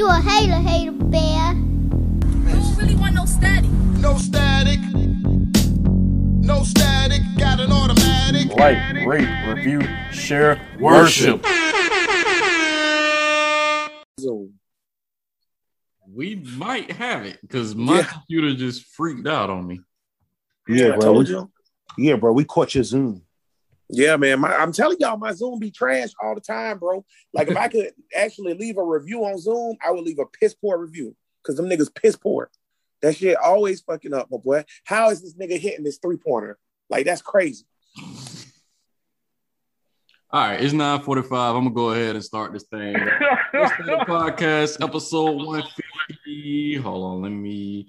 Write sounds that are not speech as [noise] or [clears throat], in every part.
You a hater, hater bear. You don't really want no static. No static. No static. Got an automatic. Like, rate, review, share, worship. Zoom. We might have it because my Yeah. computer just freaked out on me. Yeah, I bro. told We- you. Yeah, bro. We caught your Zoom. Yeah, man. My, I'm telling y'all, my Zoom be trash all the time, bro. Like if I could [laughs] actually leave a review on Zoom, I would leave a piss poor review because them niggas piss poor. That shit always fucking up, my boy. How is this nigga hitting this three pointer? Like that's crazy. All right, it's 945. I'm gonna go ahead and start this thing. Let's start the [laughs] podcast, episode 150. Hold on, let me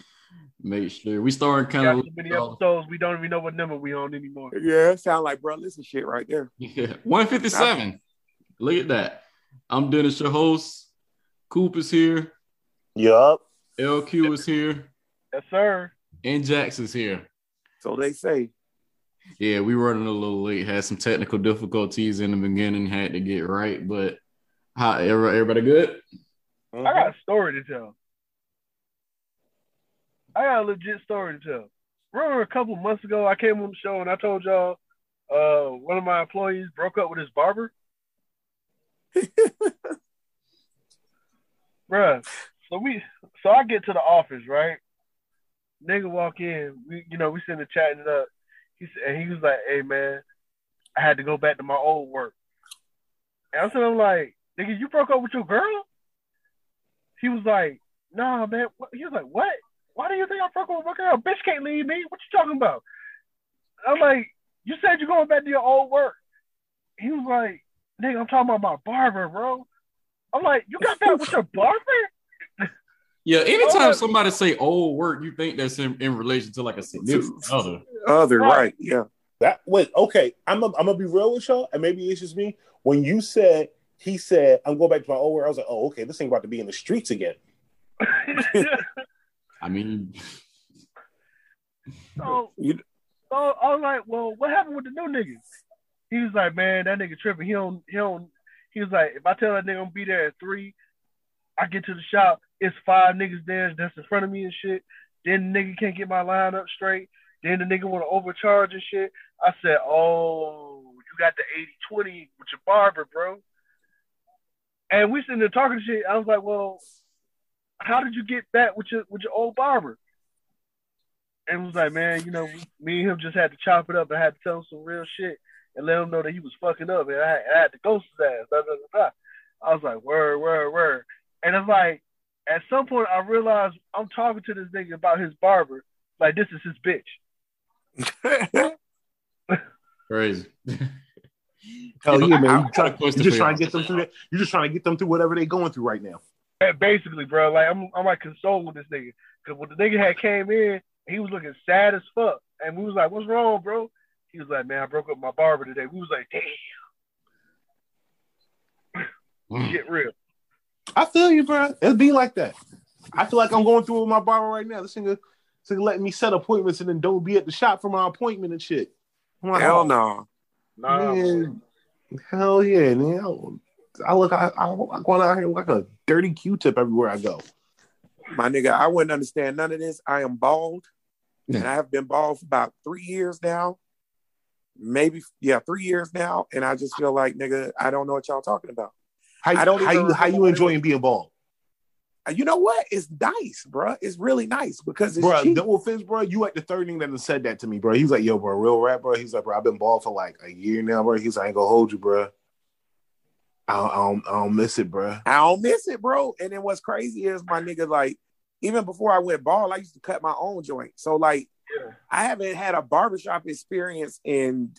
make sure. We starting kind Got of so many uh, episodes, we don't even know what number we on anymore. Yeah, sound like bro. Listen, shit right there. [laughs] Yeah, 157. Look at that. I'm Dennis, your host. Coop is here. Yup. LQ is here. Yes, sir. And Jax is here. So they say. Yeah, we running a little late. Had some technical difficulties in the beginning. Had to get right, but how everybody, everybody good? I got a story to tell. I got a legit story to tell. Remember a couple months ago, I came on the show and I told y'all uh, one of my employees broke up with his barber. [laughs] Bruh, so we, so I get to the office, right? Nigga walk in, we, you know, we sitting there chatting it up. He said, and he was like, "Hey man, I had to go back to my old work." And I said, "I'm like, nigga, you broke up with your girl?" He was like, "Nah, man." He was like, "What? Why do you think I broke up with my girl? Bitch can't leave me. What you talking about?" I'm like, "You said you're going back to your old work." He was like, "Nigga, I'm talking about my barber, bro." I'm like, "You got that with your barber?" Yeah, anytime somebody say old work, you think that's in, in relation to like a significant other. Other Right. right. Yeah. That wait, okay. I'm i I'm gonna be real with y'all, and maybe it's just me. When you said he said I'm going back to my old work, I was like, oh, okay, this ain't about to be in the streets again. [laughs] [laughs] I mean, so, You- so I was like, "Well, what happened with the new nigga?" He was like, "Man, that nigga tripping. He don't, he don't." He was like, "If I tell that nigga I'm gonna be there at three, I get to the shop, it's five niggas there that's in front of me and shit. Then the nigga can't get my line up straight. Then the nigga want to overcharge and shit. I said, oh, you got the 80-20 with your barber, bro. And we sitting there talking shit. I was like, well, how did you get that with your with your old barber? And it was like, man, you know, me and him just had to chop it up. I had to tell him some real shit and let him know that he was fucking up, and I, had- I had to ghost his ass. Blah, blah, blah, blah. I was like, word, word, word. And it's like, at some point, I realized I'm talking to this nigga about his barber. Like, this is his bitch. [laughs] crazy. Hell yeah, man. I- I You got try, a question you're just trying to get them through that. You're just trying to get them through whatever they're going through right now. And [laughs] basically, bro, like I'm, I'm like consoling this nigga because when the nigga had came in, he was looking sad as fuck, and we was like, "What's wrong, bro?" He was like, "Man, I broke up with my barber today." We was like, "Damn, mm. get real." I feel you, bro. It'll be like that. I feel like I'm going through with my barber right now. This nigga, this nigga letting me set appointments and then don't be at the shop for my appointment and shit. Like, Hell oh, no. Nah, man. Hell yeah, man. I look, I, I, I'm going out here like a dirty Q-tip everywhere I go. My nigga, I wouldn't understand none of this. I am bald. And I have been bald for about three years now. Maybe, yeah, three years now. And I just feel like, nigga, I don't know what y'all talking about. How, I don't how you how you it enjoying being bald, Uh, You know what? It's nice, bro. It's really nice because it's bro? cheap. No offense, bro. You like the third thing that said that to me, bro. He's was like, "Yo, bro, real rap, bro." He's like, "Bro, I've been bald for like a year now, bro." He's like, "I ain't gonna hold you, bro. I don't, I don't, I don't miss it, bro." I don't miss it, bro. And then what's crazy is my nigga, like, even before I went bald, I used to cut my own joint. So, like, Yeah. I haven't had a barbershop experience in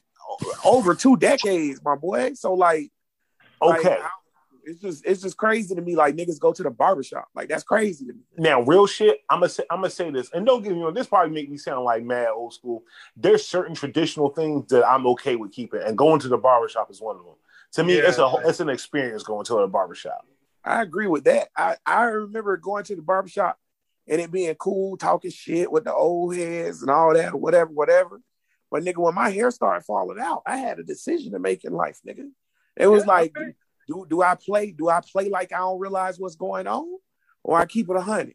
over two decades, my boy. So, like, like, Okay. I- it's just it's just crazy to me. Like niggas go to the barbershop. Like that's crazy to me. Now, real shit. I'm gonna say, I'm gonna say this, and don't get me wrong. This probably make me sound like mad old school. There's certain traditional things that I'm okay with keeping, and going to the barbershop is one of them. To me, Yeah, it's a man. it's an experience going to a barbershop. I agree with that. I, I remember going to the barbershop and it being cool, talking shit with the old heads and all that, whatever, whatever. But nigga, when my hair started falling out, I had a decision to make in life, nigga. It was Yeah, like, okay. do do I play? Do I play like I don't realize what's going on, or I keep it a hundred.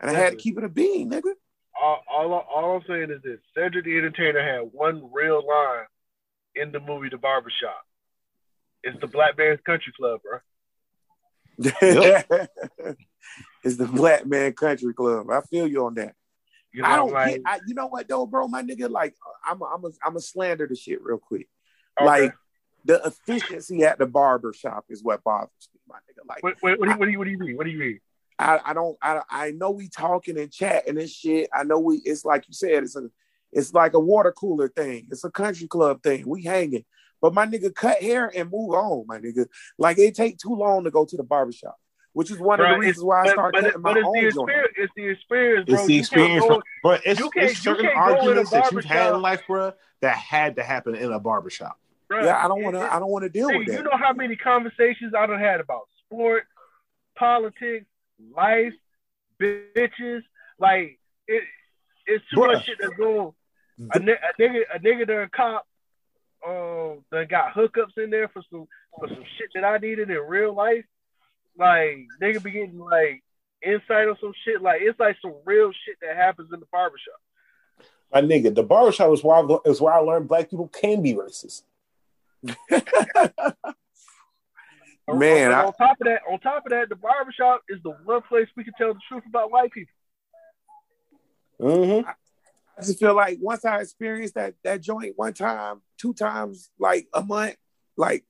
And I had to keep it a bean, nigga. all, all, all I'm saying is this: Cedric the Entertainer had one real line in the movie The Barbershop. It's the Black Man's Country Club, bro. [laughs] it's the Black Man Country Club. I feel you on that. You know, I don't like, get, I, you know what though, bro, my nigga, like I'm a, I'm a, I'm a slander the shit real quick. okay. Like the efficiency at the barber shop is what bothers me, my nigga. Like what, what, what, do you, what do you what do you mean? What do you mean? I, I don't I I know we talking and chatting and shit. I know we it's like you said, it's a it's like a water cooler thing. It's a country club thing. We hanging. But my nigga cut hair and move on, my nigga. Like it take too long to go to the barbershop, which is one of the reasons why I but, started but, cutting it, my but it's own the joint. experience. It's the experience, bro. It's the experience, go- but it's, you it's certain can't go in a arguments that you've had in life, bro, that had to happen in a barbershop. bro, Yeah, I don't want to. I don't want to deal Nigga, with that. you know how many conversations I done had about sport, politics, life, bitches. Like it, it's too Bruh. much shit that's going. A, ni- a nigga, a nigga, done cop, um, done got hookups in there for some for some shit that I needed in real life. Like nigga be getting like insight on some shit. Like it's like some real shit that happens in the barbershop. My nigga, the barbershop is where I, is where I learned black people can be racist. [laughs] Man, on, I- on top of that, on top of that, the barbershop is the one place we can tell the truth about white people. Mm-hmm. I just feel like once I experienced that that joint one time, two times, like a month, like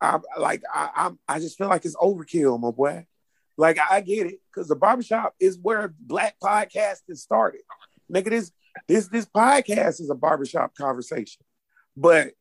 I like I I'm, I just feel like it's overkill, my boy. Like I get it because the barbershop is where black podcasting started. Nigga, this this this podcast is a barbershop conversation, but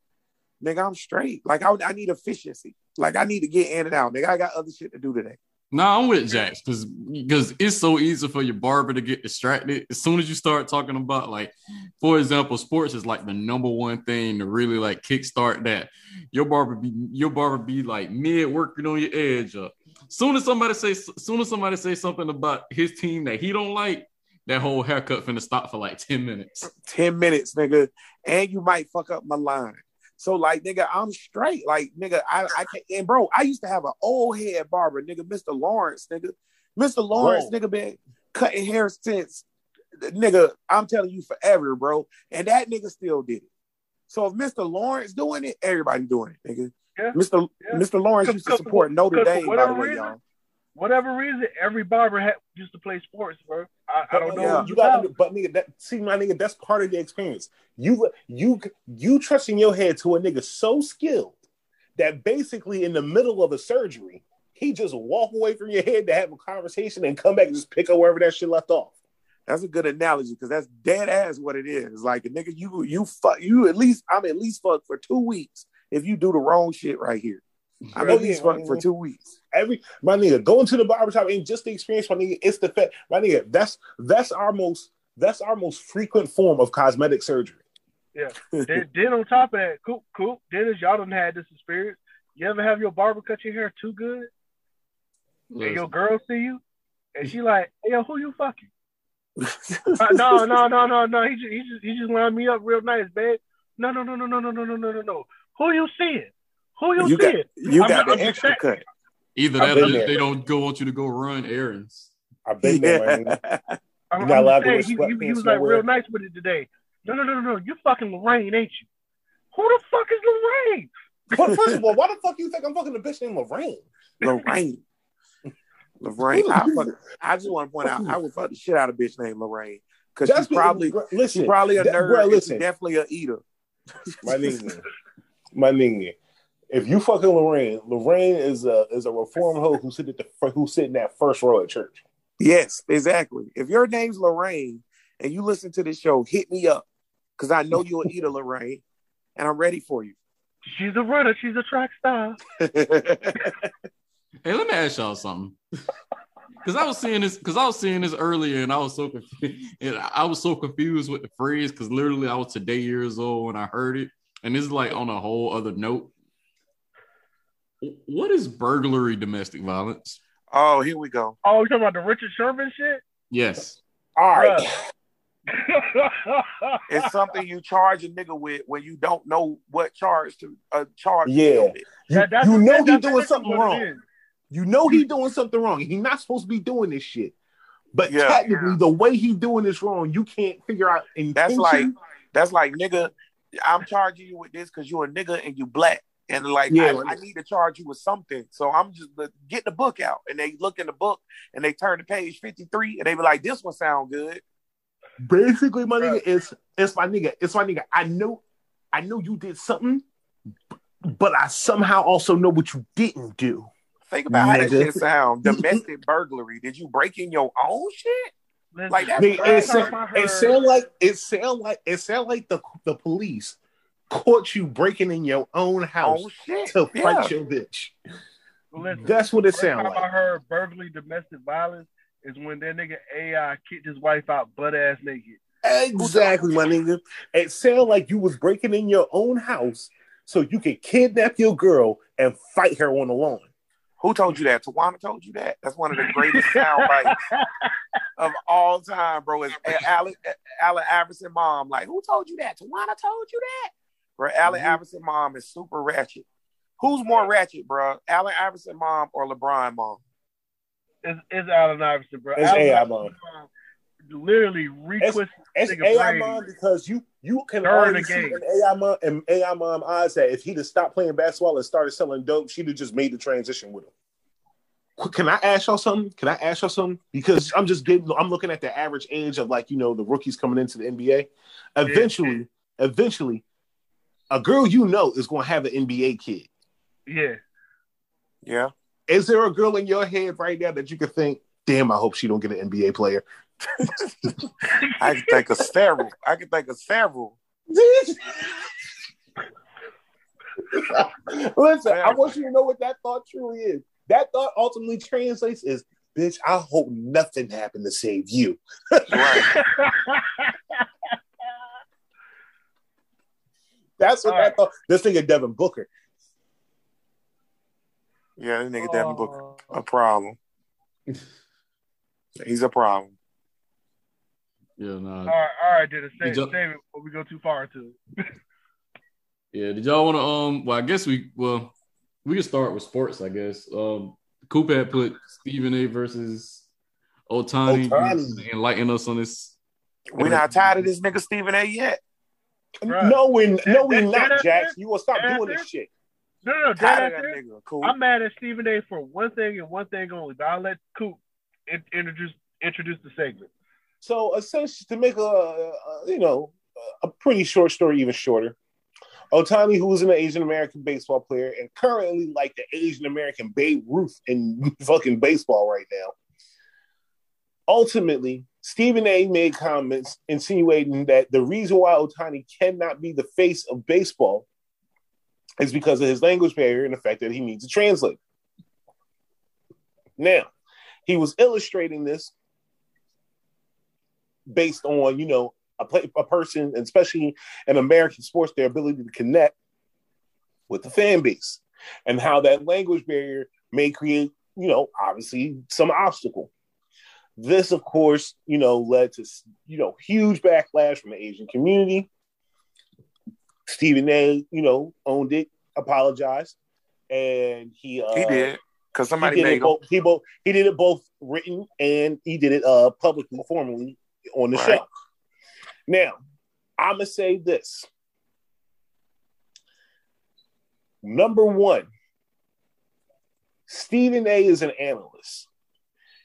nigga, I'm straight. Like I, I need efficiency. Like I need to get in and out. Nigga, I got other shit to do today. No, I'm with Jax because because it's so easy for your barber to get distracted. As soon as you start talking about like, for example, sports is like the number one thing to really like kickstart that. Your barber be your barber be like mid working on your edge up. Soon as somebody say soon as somebody say something about his team that he don't like, that whole haircut finna stop for like 10 minutes. 10 minutes, nigga, and you might fuck up my line. So like, nigga, I'm straight. Like, nigga, I, I can't. And bro, I used to have an old head barber, nigga, Mr. Lawrence, nigga, Mr. Lawrence, Bro. nigga, been cutting hair since, nigga. I'm telling you, forever, bro. And that nigga still did it. So if Mr. Lawrence doing it, everybody doing it, nigga. Yeah. Mr. Yeah. Mr. Lawrence used to support Notre Dame, by the way, reason, y'all. Whatever reason, every barber had, used to play sports, bro. I, I don't know. Yeah. You got, about. but nigga, that see, my nigga, that's part of the experience. You, you, you trusting your head to a nigga so skilled that basically in the middle of a surgery, he just walk away from your head to have a conversation and come back and just pick up wherever that shit left off. That's a good analogy because that's dead ass what it is. Like a nigga, you you fuck you at least I'm at least fucked for two weeks if you do the wrong shit right here. I'm Oh, at least yeah, for two weeks. Every my nigga, going to the barbershop ain't just the experience, my nigga. It's the fact, my nigga. That's that's our most that's our most frequent form of cosmetic surgery. then, then on top of that, cool, cool. Dennis, y'all done had this experience. You ever have your barber cut your hair too good, and your girl see you, and she like, "Hey, yo, who you fucking?" Uh, no, no, no, no, no. He just, he just, he just lined me up real nice, babe. No, no, no, no, no, no, no, no, no, no, no. Who you seeing? Who you, you got seeing? you I'm got not- the I'm extra just cut. Either that or they, there. they don't go want you to go run errands. I've been there. Yeah. I'm, You're not I'm allowed just to wear saying, he, he, he was like real nice with it today. No, no, no, no, no. You fucking Lorraine, ain't you? Who the fuck is Lorraine? But first of all, why the fuck you think I'm fucking a bitch named Lorraine? Lorraine. Lorraine. I, fuck, I just want to point out I would fuck the shit out of a bitch named Lorraine. Because That's probably listen, she's probably a that- nerd. bro, and listen. she's definitely a eater. my nigga, my nigga. If you fucking Lorraine, Lorraine is a is a reform hoe who sit at the who sit in that first row at church. Yes, exactly. If your name's Lorraine and you listen to this show, hit me up. Because I know you'll eat a Lorraine and I'm ready for you. She's a runner. She's a track star. [laughs] Hey, let me ask y'all something. [laughs] Cause I was seeing this, cause I was seeing this earlier, and I was so confused. And I was so confused with the phrase, cause literally I was today years old when I heard it, and this is like on a whole other note. What is burglary domestic violence? oh, here we go. Oh, you talking about the Richard Sherman shit? Yes. All right, [laughs] It's something you charge a nigga with when you don't know what charge to uh, charge. Yeah. with. you, That- that's- you know that- he that's doing something wrong. You know he doing something wrong. He's not supposed to be doing this shit. But Yeah. technically, the way he doing this wrong, you can't figure out intention. That's like that's like nigga. I'm charging you with this because you're a nigga and you black. And like Yeah, I, I need to charge you with something. So I'm just but get the book out. And they look in the book and they turn to page 53 and they be like, this one sound good. basically my nigga. It's it's my nigga. It's my nigga. I know, I know you did something, but I somehow also know what you didn't do. Think about how that Nigga. shit sound. Domestic burglary. Did you break in your own shit? Like that's Nigga, it, sound, it sound like it sound like it sound like the the police caught you breaking in your own house own shit. to Yeah. fight your bitch. listen, That's what it sounds sound time I like. heard burglary domestic violence is when that nigga AI kicked his wife out butt ass naked. Exactly, my nigga. It sound like you was breaking in your own house so you could kidnap your girl and fight her on the lawn. Who told you that? Tawana told you that? That's one of the greatest [laughs] sound bites of all time, bro. Is [laughs] Allen, Allen Iverson mom. Like, who told you that? Tawana told you that? Bro, Allen Mhm. Iverson mom is super ratchet. Who's more ratchet, bro? Allen Iverson mom or LeBron mom? It's, it's Allen Iverson, bro. It's Allen AI Iverson Literally request. It's Nigga AI Brady. mom because you you can During already see game. AI mom and AI mom eyes that if he'd have stopped playing basketball and started selling dope, she'd have just made the transition with him. Can I ask y'all something? Can I ask y'all something? Because I'm just getting I'm looking at the average age of like you know the rookies coming into the NBA. Eventually, eventually, a girl you know is going to have an NBA kid. Yeah. Yeah. Is there a girl in your head right now that you could think, damn, I hope she don't get an NBA player? [laughs] I can think of several. I can think of several. [laughs] Listen, I want you to know what that thought truly is. That thought ultimately translates is, bitch, I hope nothing happened to save you. [laughs] Right. That's what All right. that thought. This nigga Devin Booker. Yeah, that nigga Devin Booker. Oh, A problem. He's a problem. Yeah, nah. All right, all right, Dennis. Save, Did y'all- save it before we go too far into it. [laughs] Yeah, did y'all want to um? Well, I guess we well we can start with sports. I guess um, Coop had put Stephen A. versus Otani. Ohtani. Enlighten us on this. We're not tired of this nigga Stephen A. yet. Knowing we That- not, that- Jax. You will stop doing this shit. No, no, no. Tired Dennis, of that nigga. Cool. I'm mad at Stephen A. for one thing and one thing only. But I'll let Coop introduce introduce the segment. So essentially, to make a, a you know a pretty short story even shorter, Ohtani, who is an Asian American baseball player and currently like the Asian American Babe Ruth in [laughs] fucking baseball right now. Ultimately, Stephen A. made comments insinuating that the reason why Ohtani cannot be the face of baseball is because of his language barrier and the fact that he needs a translator. Now, he was illustrating this based on you know a, play, a person, especially in American sports, their ability to connect with the fan base, and how that language barrier may create you know obviously some obstacle. This, of course, you know led to you know huge backlash from the Asian community. Stephen A. you know owned it, apologized, and he uh, he did. Because he somebody did made both. He both he did it both written and he did it uh publicly, formally on the Right. show. Now, I'm gonna say this. Number one, Stephen A. is an analyst.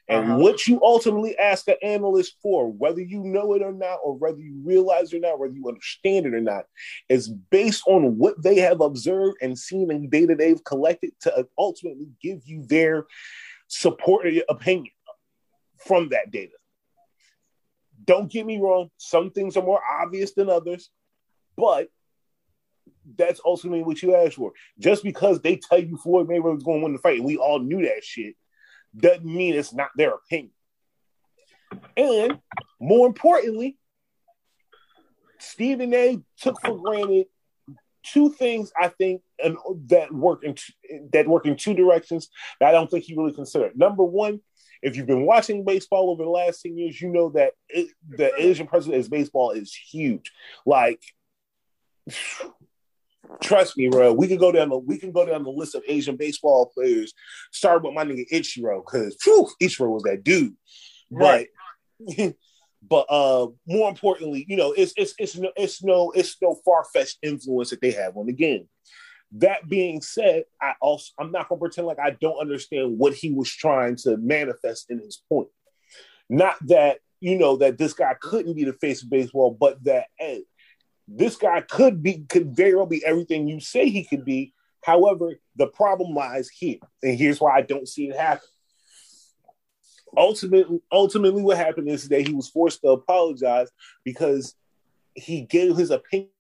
And Uh-huh. what you ultimately ask an analyst for, whether you know it or not, or whether you realize it or not, whether you understand it or not, is based on what they have observed and seen in data they've collected to ultimately give you their supported opinion from that data. Don't get me wrong, some things are more obvious than others, but that's ultimately what you ask for. Just because they tell you Floyd Mayweather is going to win the fight, and we all knew that shit, doesn't mean it's not their opinion. And more importantly, Stephen A. took for granted two things I think and that work in that work in two directions that I don't think he really considered. Number one, if you've been watching baseball over the last 10 years, you know that it, the Asian president is baseball is huge. Like Trust me, bro. We can go down the we can go down the list of Asian baseball players. Start with my nigga Ichiro, because Ichiro was that dude. Right. But [laughs] but uh more importantly, you know, it's it's it's no it's no it's no far-fetched influence that they have on the game. That being said, I also I'm not gonna pretend like I don't understand what he was trying to manifest in his point. Not that you know that this guy couldn't be the face of baseball, but that hey, this guy could be could very well be everything you say he could be. However, the problem lies here, and here's why I don't see it happen. Ultimately, ultimately, what happened is that he was forced to apologize because he gave his opinion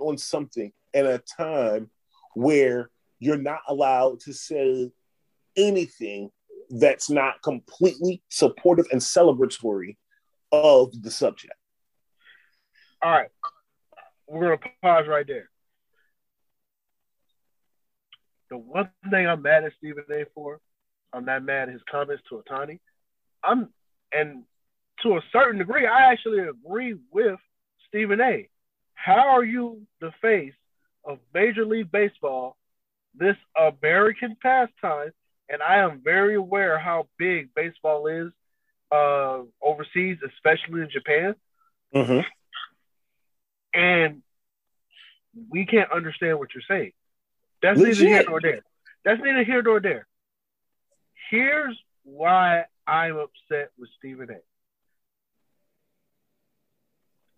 on something at a time where you're not allowed to say anything that's not completely supportive and celebratory of the subject. All right. We're gonna pause right there. The one thing I'm mad at Stephen A for, I'm not mad at his comments to Ohtani. I'm and to a certain degree, I actually agree with Stephen A. How are you the face of Major League Baseball, this American pastime? And I am very aware how big baseball is uh, overseas, especially in Japan. Mm-hmm. And we can't understand what you're saying. That's Legit. neither here nor there. That's neither here nor there. Here's why I'm upset with Stephen A.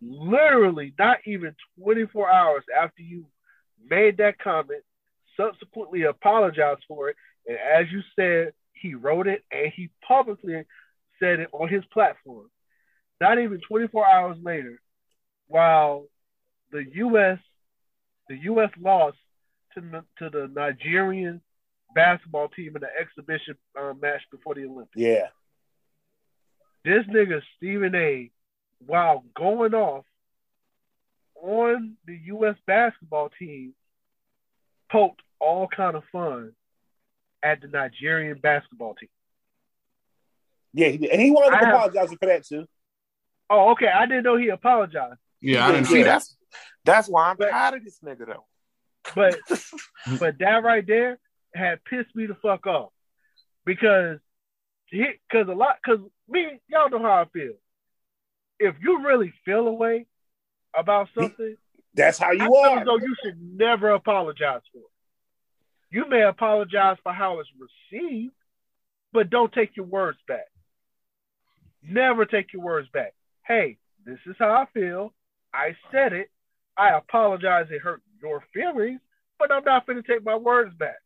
Literally, not even 24 hours after you made that comment, subsequently apologized for it, and as you said, he wrote it and he publicly said it on his platform. Not even 24 hours later, while the U.S. the U.S. lost to the, to the Nigerian basketball team in the exhibition uh, match before the Olympics. Yeah. This nigga Stephen A. While going off on the U.S. basketball team, poked all kind of fun at the Nigerian basketball team. Yeah, he did. And he wanted I to have- apologize for that too. Oh, okay. I didn't know he apologized. Yeah, I didn't See, see that. that's that's why I'm But- proud of this nigga though. But [laughs] but that right there had pissed me the fuck off because he because a lot because me y'all know how I feel. If you really feel a way about something, That's how I you feel are. as though you should never apologize for it. You may apologize for how it's received, but don't take your words back. Never take your words back. Hey, this is how I feel. I said it. I apologize. It hurt your feelings, but I'm not going to take my words back.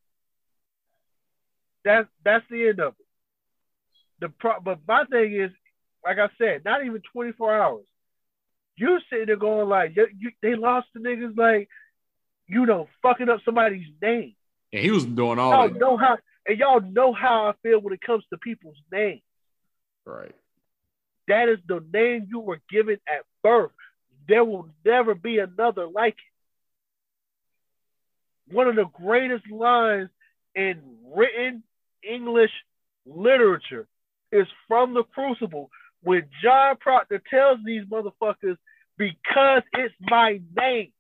That's that's the end of it. The pro- but my thing is, like I said, not even 24 hours. You sitting there going like, you, you, they lost the niggas like, you know, fucking up somebody's name. And he was doing all Y'all that. know how, and y'all know how I feel when it comes to people's names. Right. That is the name you were given at birth. There will never be another like it. One of the greatest lines in written English literature is from the Crucible when John Proctor tells these motherfuckers, because it's my name.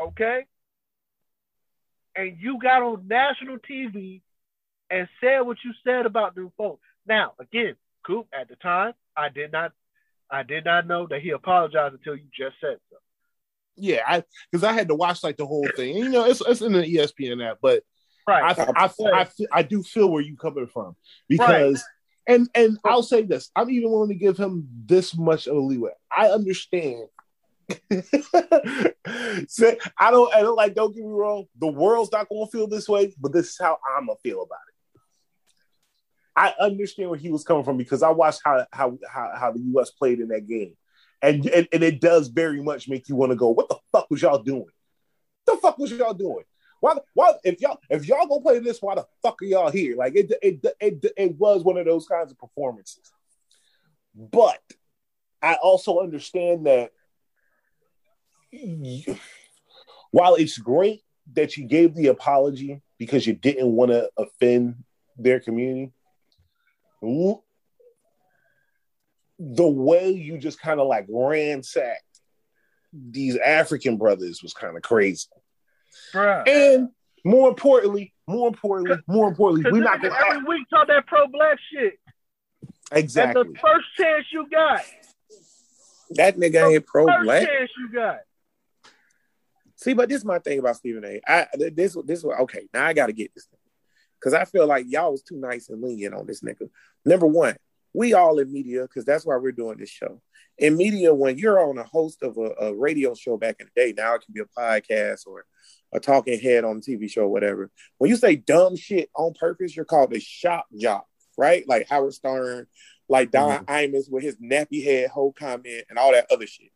Okay? And you got on national TV and said what you said about them folks. Now, again, Coop, at the time, I did not I did not know that he apologized until you just said so. Yeah, I because I had to watch like the whole thing. And, you know, it's it's in the ESPN app, but I Right. I, I, I, I do feel where you're coming from because and and I'll say this: I'm even willing to give him this much of a leeway. I understand. [laughs] so, I don't. I don't like. Don't get me wrong. The world's not going to feel this way, but this is how I'm gonna feel about it. I understand where he was coming from because I watched how how how, how the U.S. played in that game, and, and and it does very much make you want to go, "What the fuck was y'all doing? The fuck was y'all doing? Why? Why? If y'all if y'all gonna play this, why the fuck are y'all here? Like it it it it was one of those kinds of performances. But I also understand that while it's great that you gave the apology because you didn't want to offend their community, the way you just kind of like ransacked these African brothers was kind of crazy. Bruh. And more importantly, more importantly, [laughs] more importantly, we're not gonna every week talk that pro black shit. exactly. The first chance you got, That nigga ain't pro first black. chance you got. See, but this is my thing about Stephen A. I this this was okay. Now I got to get this thing because I feel like y'all was too nice and lenient on this nigga. Number one, we all in media because that's why we're doing this show. In media, when you're on a host of a, a radio show back in the day, now it can be a podcast or a talking head on a TV show, or whatever. When you say dumb shit on purpose, you're called a shock jock, right? Like Howard Stern, like Don mm-hmm. Imus with his nappy head whole comment and all that other shit.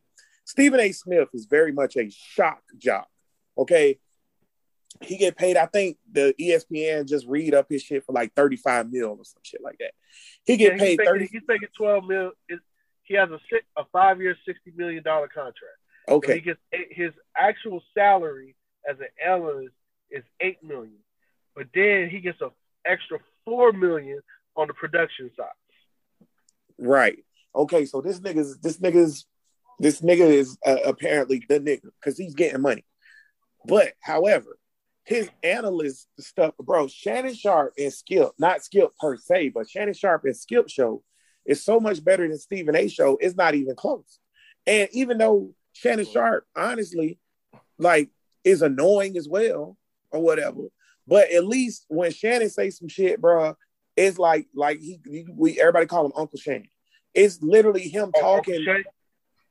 Stephen A. Smith is very much a shock jock. Okay. He get paid, I think the ESPN just read up his shit for like 35 mil or some shit like that. He get Yeah, paid 30. he's making 12 mil. He has a six, a five year, $60 million contract. So he Okay. gets his actual salary as an analyst is 8 million. But then he gets an extra 4 million on the production side. Right. Okay. So this nigga's this nigga's this nigga is uh, apparently the nigga because he's getting money. But however, his analyst stuff, bro, Shannon Sharpe and Skip, not Skip per se, but Shannon Sharpe and Skip show is so much better than Stephen A show. It's not even close. And even though Shannon Sharpe, honestly, like is annoying as well or whatever, but at least when Shannon say some shit, bro, it's like like he, he we everybody call him Uncle Shane. It's literally him oh, talking. Shay-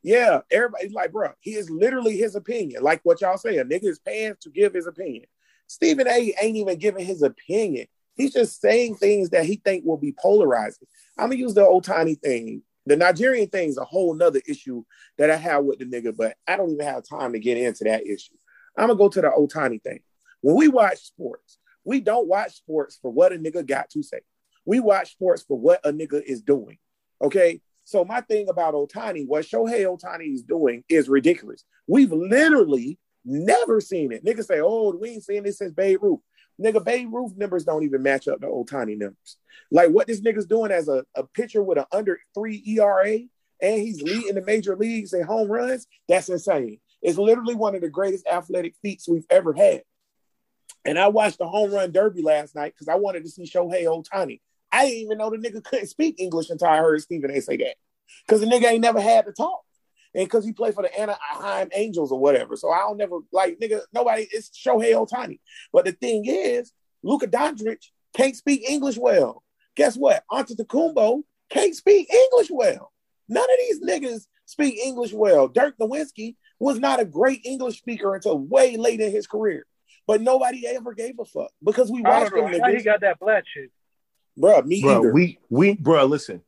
Yeah, everybody's like, bro, he is literally his opinion. Like what y'all say, a nigga is paying to give his opinion. Stephen A ain't even giving his opinion. He's just saying things that he think will be polarizing. I'm gonna use the Ohtani thing. The Nigerian thing is a whole nother issue that I have with the nigga, but I don't even have time to get into that issue. I'm gonna go to the Ohtani thing. When we watch sports, we don't watch sports for what a nigga got to say. We watch sports for what a nigga is doing. Okay. So my thing about Ohtani, what Shohei Ohtani is doing is ridiculous. We've literally never seen it. Niggas say, oh, we ain't seen this since Babe Ruth. Nigga, Babe Ruth numbers don't even match up to Ohtani numbers. Like what this nigga's doing as a, a pitcher with an under three ERA, and he's leading the major leagues in home runs, that's insane. It's literally one of the greatest athletic feats we've ever had. And I watched the home run derby last night because I wanted to see Shohei Ohtani. I didn't even know the nigga couldn't speak English until I heard Stephen A say that. Because the nigga ain't never had to talk. And because he played for the Anaheim Angels or whatever. So I don't never like nigga, nobody, it's Shohei Ohtani. But the thing is, Luka Doncic can't speak English well. Guess what? Antetokounmpo can't speak English well. None of these niggas speak English well. Dirk Nowitzki was not a great English speaker until way late in his career. But nobody ever gave a fuck because we watched don't them know how he got that black shit. Bro, me bro, either. we we bro, listen.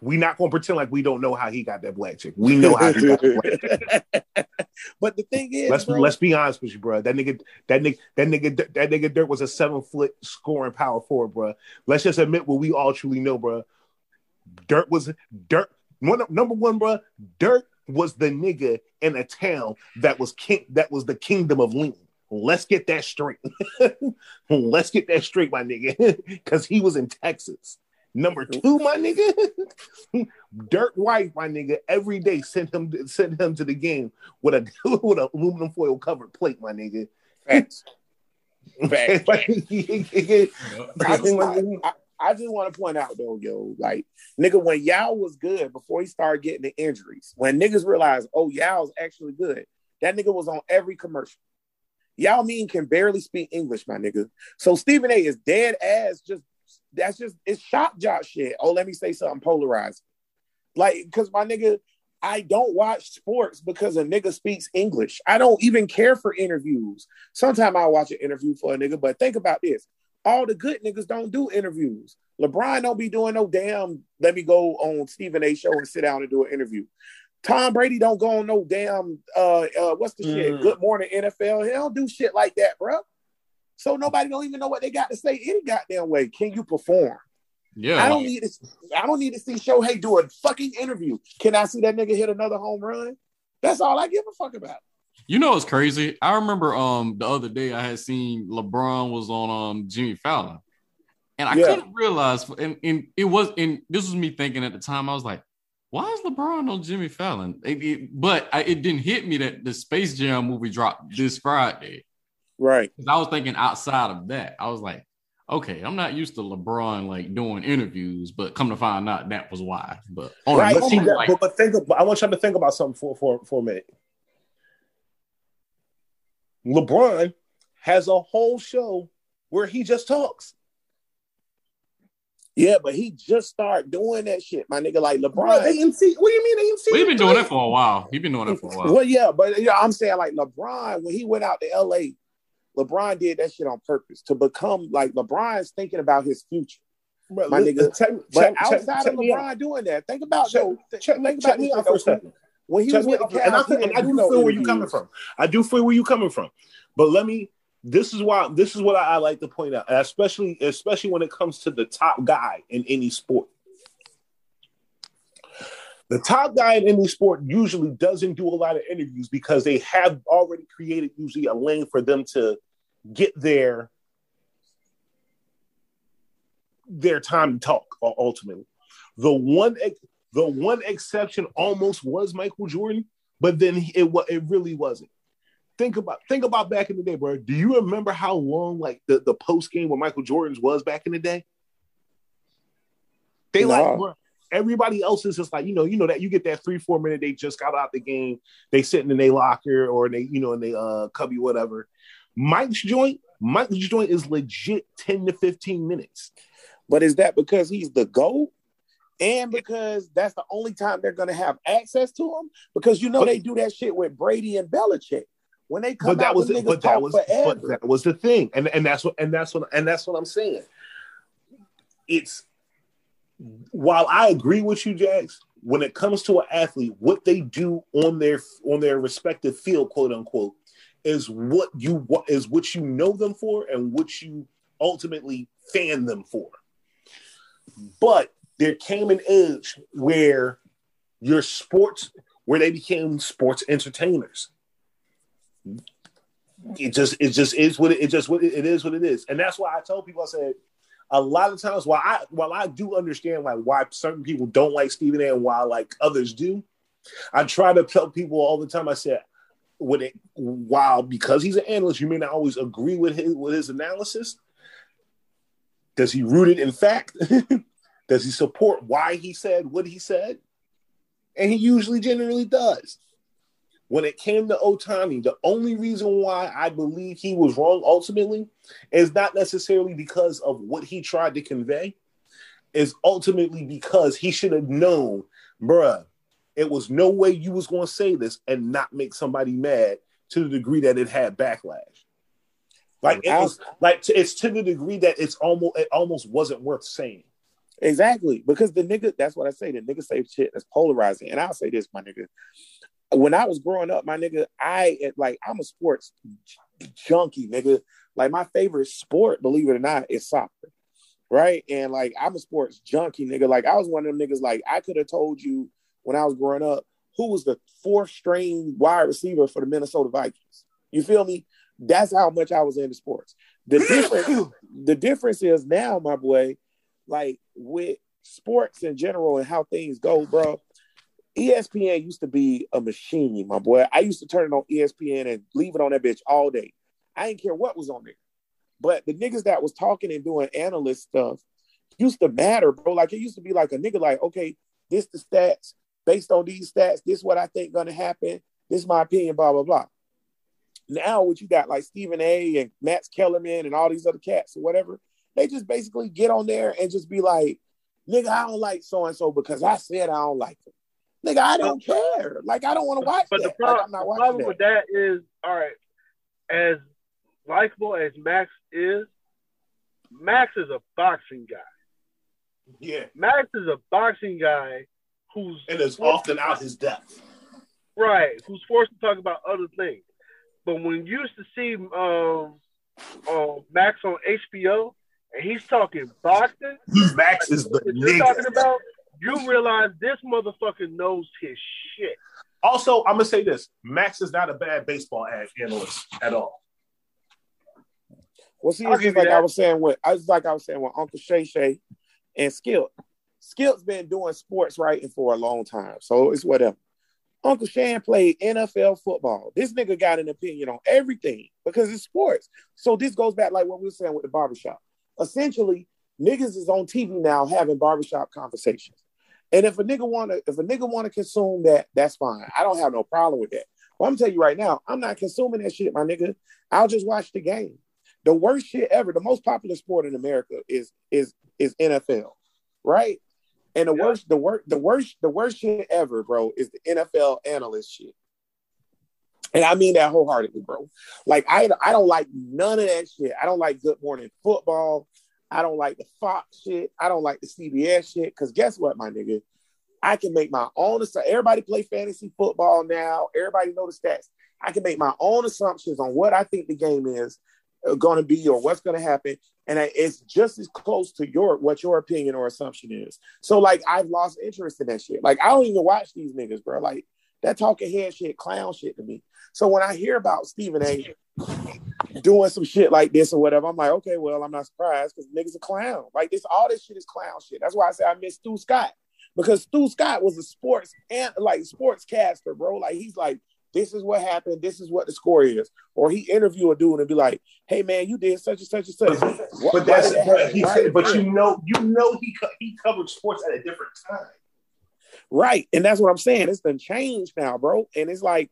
We not gonna pretend like we don't know how he got that black chick. We know how he got that black chick. [laughs] but the thing is, Let's bro, let's be honest with you, bro. That nigga, that nigga, that nigga, that nigga Dirk was a seven foot scoring power forward, bro. Let's just admit what we all truly know, bro. Dirk was Dirk. One, number one, bro. Dirk was the nigga in a town that was king. That was the kingdom of lean. Let's get that straight. [laughs] let's get that straight, my nigga, [laughs] because he was in Texas. Number two, my nigga, [laughs] Dirk White, my nigga, every day sent him sent him to the game with a [laughs] with an aluminum foil covered plate, my nigga. Facts. [laughs] Facts. I I, just want to point out though, yo, like nigga, when Yao was good before he started getting the injuries, when niggas realized, oh, Yao's actually good, that nigga was on every commercial. Yao Ming can barely speak English, my nigga. So Stephen A is dead ass. Just that's just it's shock jock shit. Oh, let me say something polarizing. Like, because my nigga, I don't watch sports because a nigga speaks English. I don't even care for interviews. Sometimes I watch an interview for a nigga, but think about this. All the good niggas don't do interviews. LeBron don't be doing no damn, let me go on Stephen A show and sit down and do an interview. Tom Brady don't go on no damn uh uh what's the shit? Mm. Good morning NFL. He don't do shit like that, bro. So nobody don't even know what they got to say any goddamn way. Can you perform? Yeah. I don't need to. I don't need to see Shohei do a fucking interview. Can I see that nigga hit another home run? That's all I give a fuck about. You know it's crazy. I remember um the other day I had seen LeBron was on um Jimmy Fallon, and I Yeah. couldn't realize, and, and it was, and this was me thinking at the time. I was like, why is LeBron on Jimmy Fallon? It- it- but I, it didn't hit me that the Space Jam movie dropped this Friday. Right. 'Cause I was thinking outside of that. I was like, okay, I'm not used to LeBron like doing interviews, but come to find out that was why. But on Right, But see, moment, that, like, but, but think. About, I want y'all to think about something for for for a minute. LeBron has a whole show where he just talks. Yeah, but he just started doing that shit, my nigga. Like Bro, LeBron. AMC. What do you mean AMC? we've been doing that for a while. He's been doing that for a while. Well, yeah, but you know, I'm saying like LeBron when he went out to LA, LeBron did that shit on purpose to become like LeBron's thinking about his future. Bro, my nigga. Uh, check- But check- outside check of. LeBron doing that, think about Check- though. th- check- think about me out for a second. When he was with the out. and I, Cavs, and I do do feel where you coming from. I do feel where you coming from. But let me. This is why. This is what I, I like to point out, especially especially when it comes to the top guy in any sport. The top guy in any sport usually doesn't do a lot of interviews because they have already created usually a lane for them to get their their time to talk. Ultimately, the one the one exception almost was Michael Jordan, but then it it really wasn't. Think about think about back in the day, bro. Do you remember how long like the, the post game with Michael Jordan's was back in the day? They No. like bro, everybody else is just like you know you know that you get that three four minute they just got out the game they sitting in their locker or they you know in they uh cubby whatever. Mike's joint Mike's joint is legit ten to fifteen minutes. But is that because he's the GOAT? And because that's the only time they're gonna have access to him? Because you know But- they do that shit with Brady and Belichick. When they come but that out, was But that talk was forever. but that was the thing, and and that's what and that's what and that's what I'm saying. It's while I agree with you, Jax, when it comes to an athlete, what they do on their on their respective field, quote unquote, is what you is what you know them for and what you ultimately fan them for. But there came an age where your sports where they became sports entertainers it just it just is what it, it just what it, it is what it is and that's why i tell people i said a lot of times while i while i do understand like why certain people don't like stephen a and why like others do i try to tell people all the time i said with it while because he's an analyst you may not always agree with his with his analysis. Does he root it in fact? [laughs] Does he support why he said what he said? And he usually generally does. When it came to Ohtani, the only reason why I believe he was wrong ultimately is not necessarily because of what he tried to convey, is ultimately because he should have known, bruh, it was no way you was going to say this and not make somebody mad to the degree that it had backlash. Like it was like it's to the degree that it's almost it almost wasn't worth saying. Exactly. Because the nigga, that's what I say. The nigga say shit that's polarizing. And I'll say this, my nigga. When I was growing up, my nigga, I like I'm a sports junkie, nigga. Like my favorite sport, believe it or not, is soccer. Right. And like I'm a sports junkie, nigga. Like I was one of them niggas, like I could have told you when I was growing up who was the fourth string wide receiver for the Minnesota Vikings. You feel me? That's how much I was into sports. The [clears throat] difference, the difference is now, my boy, like with sports in general and how things go, bro. ESPN used to be a machine, my boy. I used to turn it on ESPN and leave it on that bitch all day. I didn't care what was on there. But the niggas that was talking and doing analyst stuff used to matter, bro. Like it used to be like a nigga like, okay, this the stats. Based on these stats, this is what I think gonna happen. This is my opinion, blah, blah, blah. Now what you got like Stephen A and Max Kellerman and all these other cats or whatever, they just basically get on there and just be like, nigga, I don't like so and so because I said I don't like them. Nigga, I don't care. Like I don't want to watch But the, that. prob- like, I'm not the problem that. with that is, all right, as likable as Max is, Max is a boxing guy. Yeah. Max is a boxing guy who's And is often out his depth. right, who's forced to talk about other things. But when you used to see um, um, Max on HBO and he's talking boxing, Max is the what you're talking about, you realize this motherfucker knows his shit. Also, I'm gonna say this: Max is not a bad baseball ad- analyst at all. Well, see, I'll it's give just you like I was saying with I was like I was saying with Uncle Shay Shay and Skip. Skip's been doing sports writing for a long time, so it's whatever. Uncle Shan played NFL football. This nigga got an opinion on everything because it's sports. So this goes back like what we were saying with the barbershop. Essentially, niggas is on TV now having barbershop conversations. And if a nigga wanna, if a nigga wanna consume that, that's fine. I don't have no problem with that. But I'm gonna tell you right now, I'm not consuming that shit, my nigga. I'll just watch the game. The worst shit ever, the most popular sport in America is is is NFL, right? And the Yeah. worst, the worst, the worst, the worst shit ever, bro, is the NFL analyst shit. And I mean that wholeheartedly, bro. Like I, I don't like none of that shit. I don't like Good Morning Football. I don't like the Fox shit. I don't like the CBS shit. Cause guess what, my nigga? I can make my own. assu- Everybody play fantasy football now. Everybody know the stats. I can make my own assumptions on what I think the game is going to be or what's going to happen, and it's just as close to your what your opinion or assumption is. So like, I've lost interest in that shit. Like, I don't even watch these niggas, bro. Like that talking head shit, clown shit to me. So when I hear about Stephen A. doing some shit like this or whatever, I'm like, okay, well, I'm not surprised because niggas a clown. Like this, all this shit is clown shit. That's why I say I miss Stu Scott because Stu Scott was a sports and like sportscaster, bro. Like he's like, this is what happened. This is what the score is. Or he interview a dude and be like, hey man, you did such and such and such. Why- But that's that but he said, but you know you know he he covered sports at a different time. Right. And that's what I'm saying. It's been changed now, bro. And it's like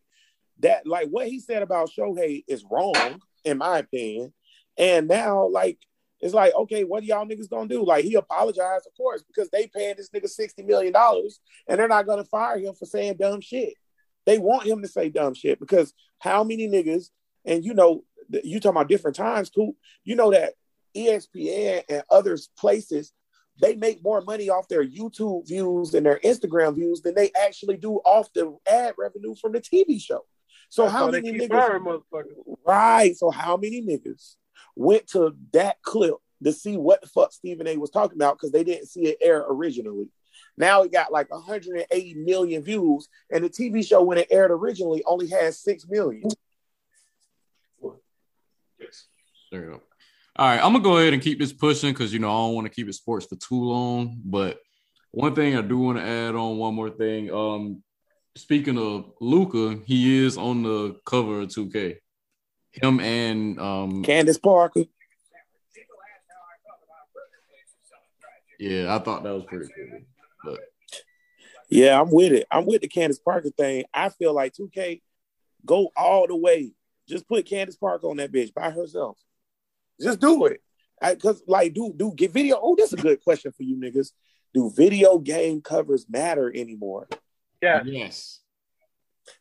that, like what he said about Shohei is wrong, in my opinion. And now, like, it's like, okay, what are y'all niggas gonna do? Like, he apologized, of course, because they paying this nigga $60 million and they're not gonna fire him for saying dumb shit. They want him to say dumb shit because how many niggas, and you know, you talking about different times, too, you know that ESPN and other places they make more money off their YouTube views and their Instagram views than they actually do off the ad revenue from the TV show. So That's how many niggas? Right. So how many niggas went to that clip to see what the fuck Stephen A. was talking about because they didn't see it air originally. Now it got like 180 million views, and the TV show when it aired originally only had six million. There you go. All right, I'm gonna go ahead and keep this pushing because you know I don't want to keep it sports for too long. But one thing I do want to add on one more thing. Um, speaking of Luka, he is on the cover of 2K. Him and um, Candace Parker. yeah, I thought that was pretty cool. But Yeah, I'm with it. I'm with the Candace Parker thing. I feel like 2K go all the way. Just put Candace Parker on that bitch by herself. Just do it. Because like, do do get video. Oh, that's a good question for you niggas. Do video game covers matter anymore? Yeah. yes,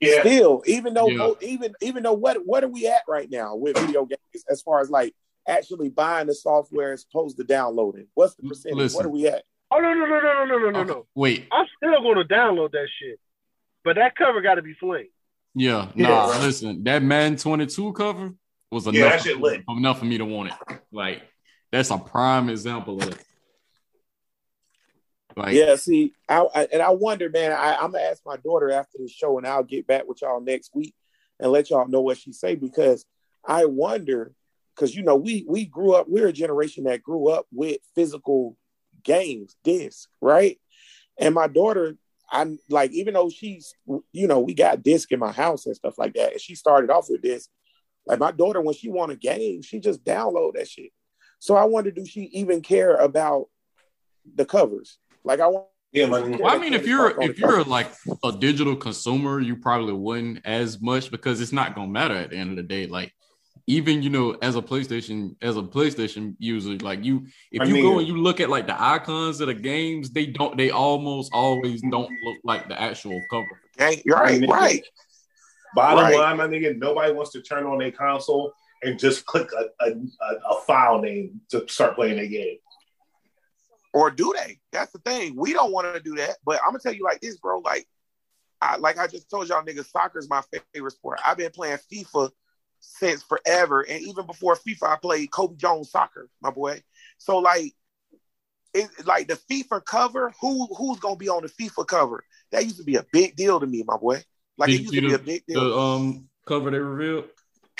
Yeah, Still, even though Yeah. even even though what what are we at right now with video games as far as like actually buying the software as opposed to downloading? What's the percentage? Listen. What are we at? Oh no no no no no no no okay. no. Wait. I'm still gonna download that shit. But that cover gotta be flamed. Yeah, nah, yeah. listen, that Madden 22 cover was enough, yeah, for, me, enough for me to want it. Like, that's a prime example of it. Like, yeah, see, I, I, and I wonder, man. I, am gonna ask my daughter after the show, and I'll get back with y'all next week and let y'all know what she say because I wonder, because you know, we we grew up, we're a generation that grew up with physical games, disc, right? And my daughter, I'm like, even though she's, you know, we got disc in my house and stuff like that, and she started off with this. Like my daughter, when she want a game, she just download that shit. So I wonder, do she even care about the covers? Like I want. yeah, man. Well, I mean, if you're if you're like a digital consumer, you probably wouldn't as much because it's not gonna matter at the end of the day. Like even you know, as a PlayStation as a PlayStation user, like you if I you mean- go and you look at like the icons of the games, they don't they almost always don't look like the actual cover. Gang, right, mean, right. Bottom Right. line, my nigga, nobody wants to turn on their console and just click a, a, a, a file name to start playing a game. Or do they? That's the thing. We don't want to do that. But I'm gonna tell you like this, bro. Like, I like I just told y'all, niggas, soccer is my favorite sport. I've been playing FIFA since forever, and even before FIFA, I played Cobi Jones soccer, my boy. So like, it like the FIFA cover. Who who's gonna be on the FIFA cover? That used to be a big deal to me, my boy. Like Did it used to be the- a big deal. The um cover they revealed.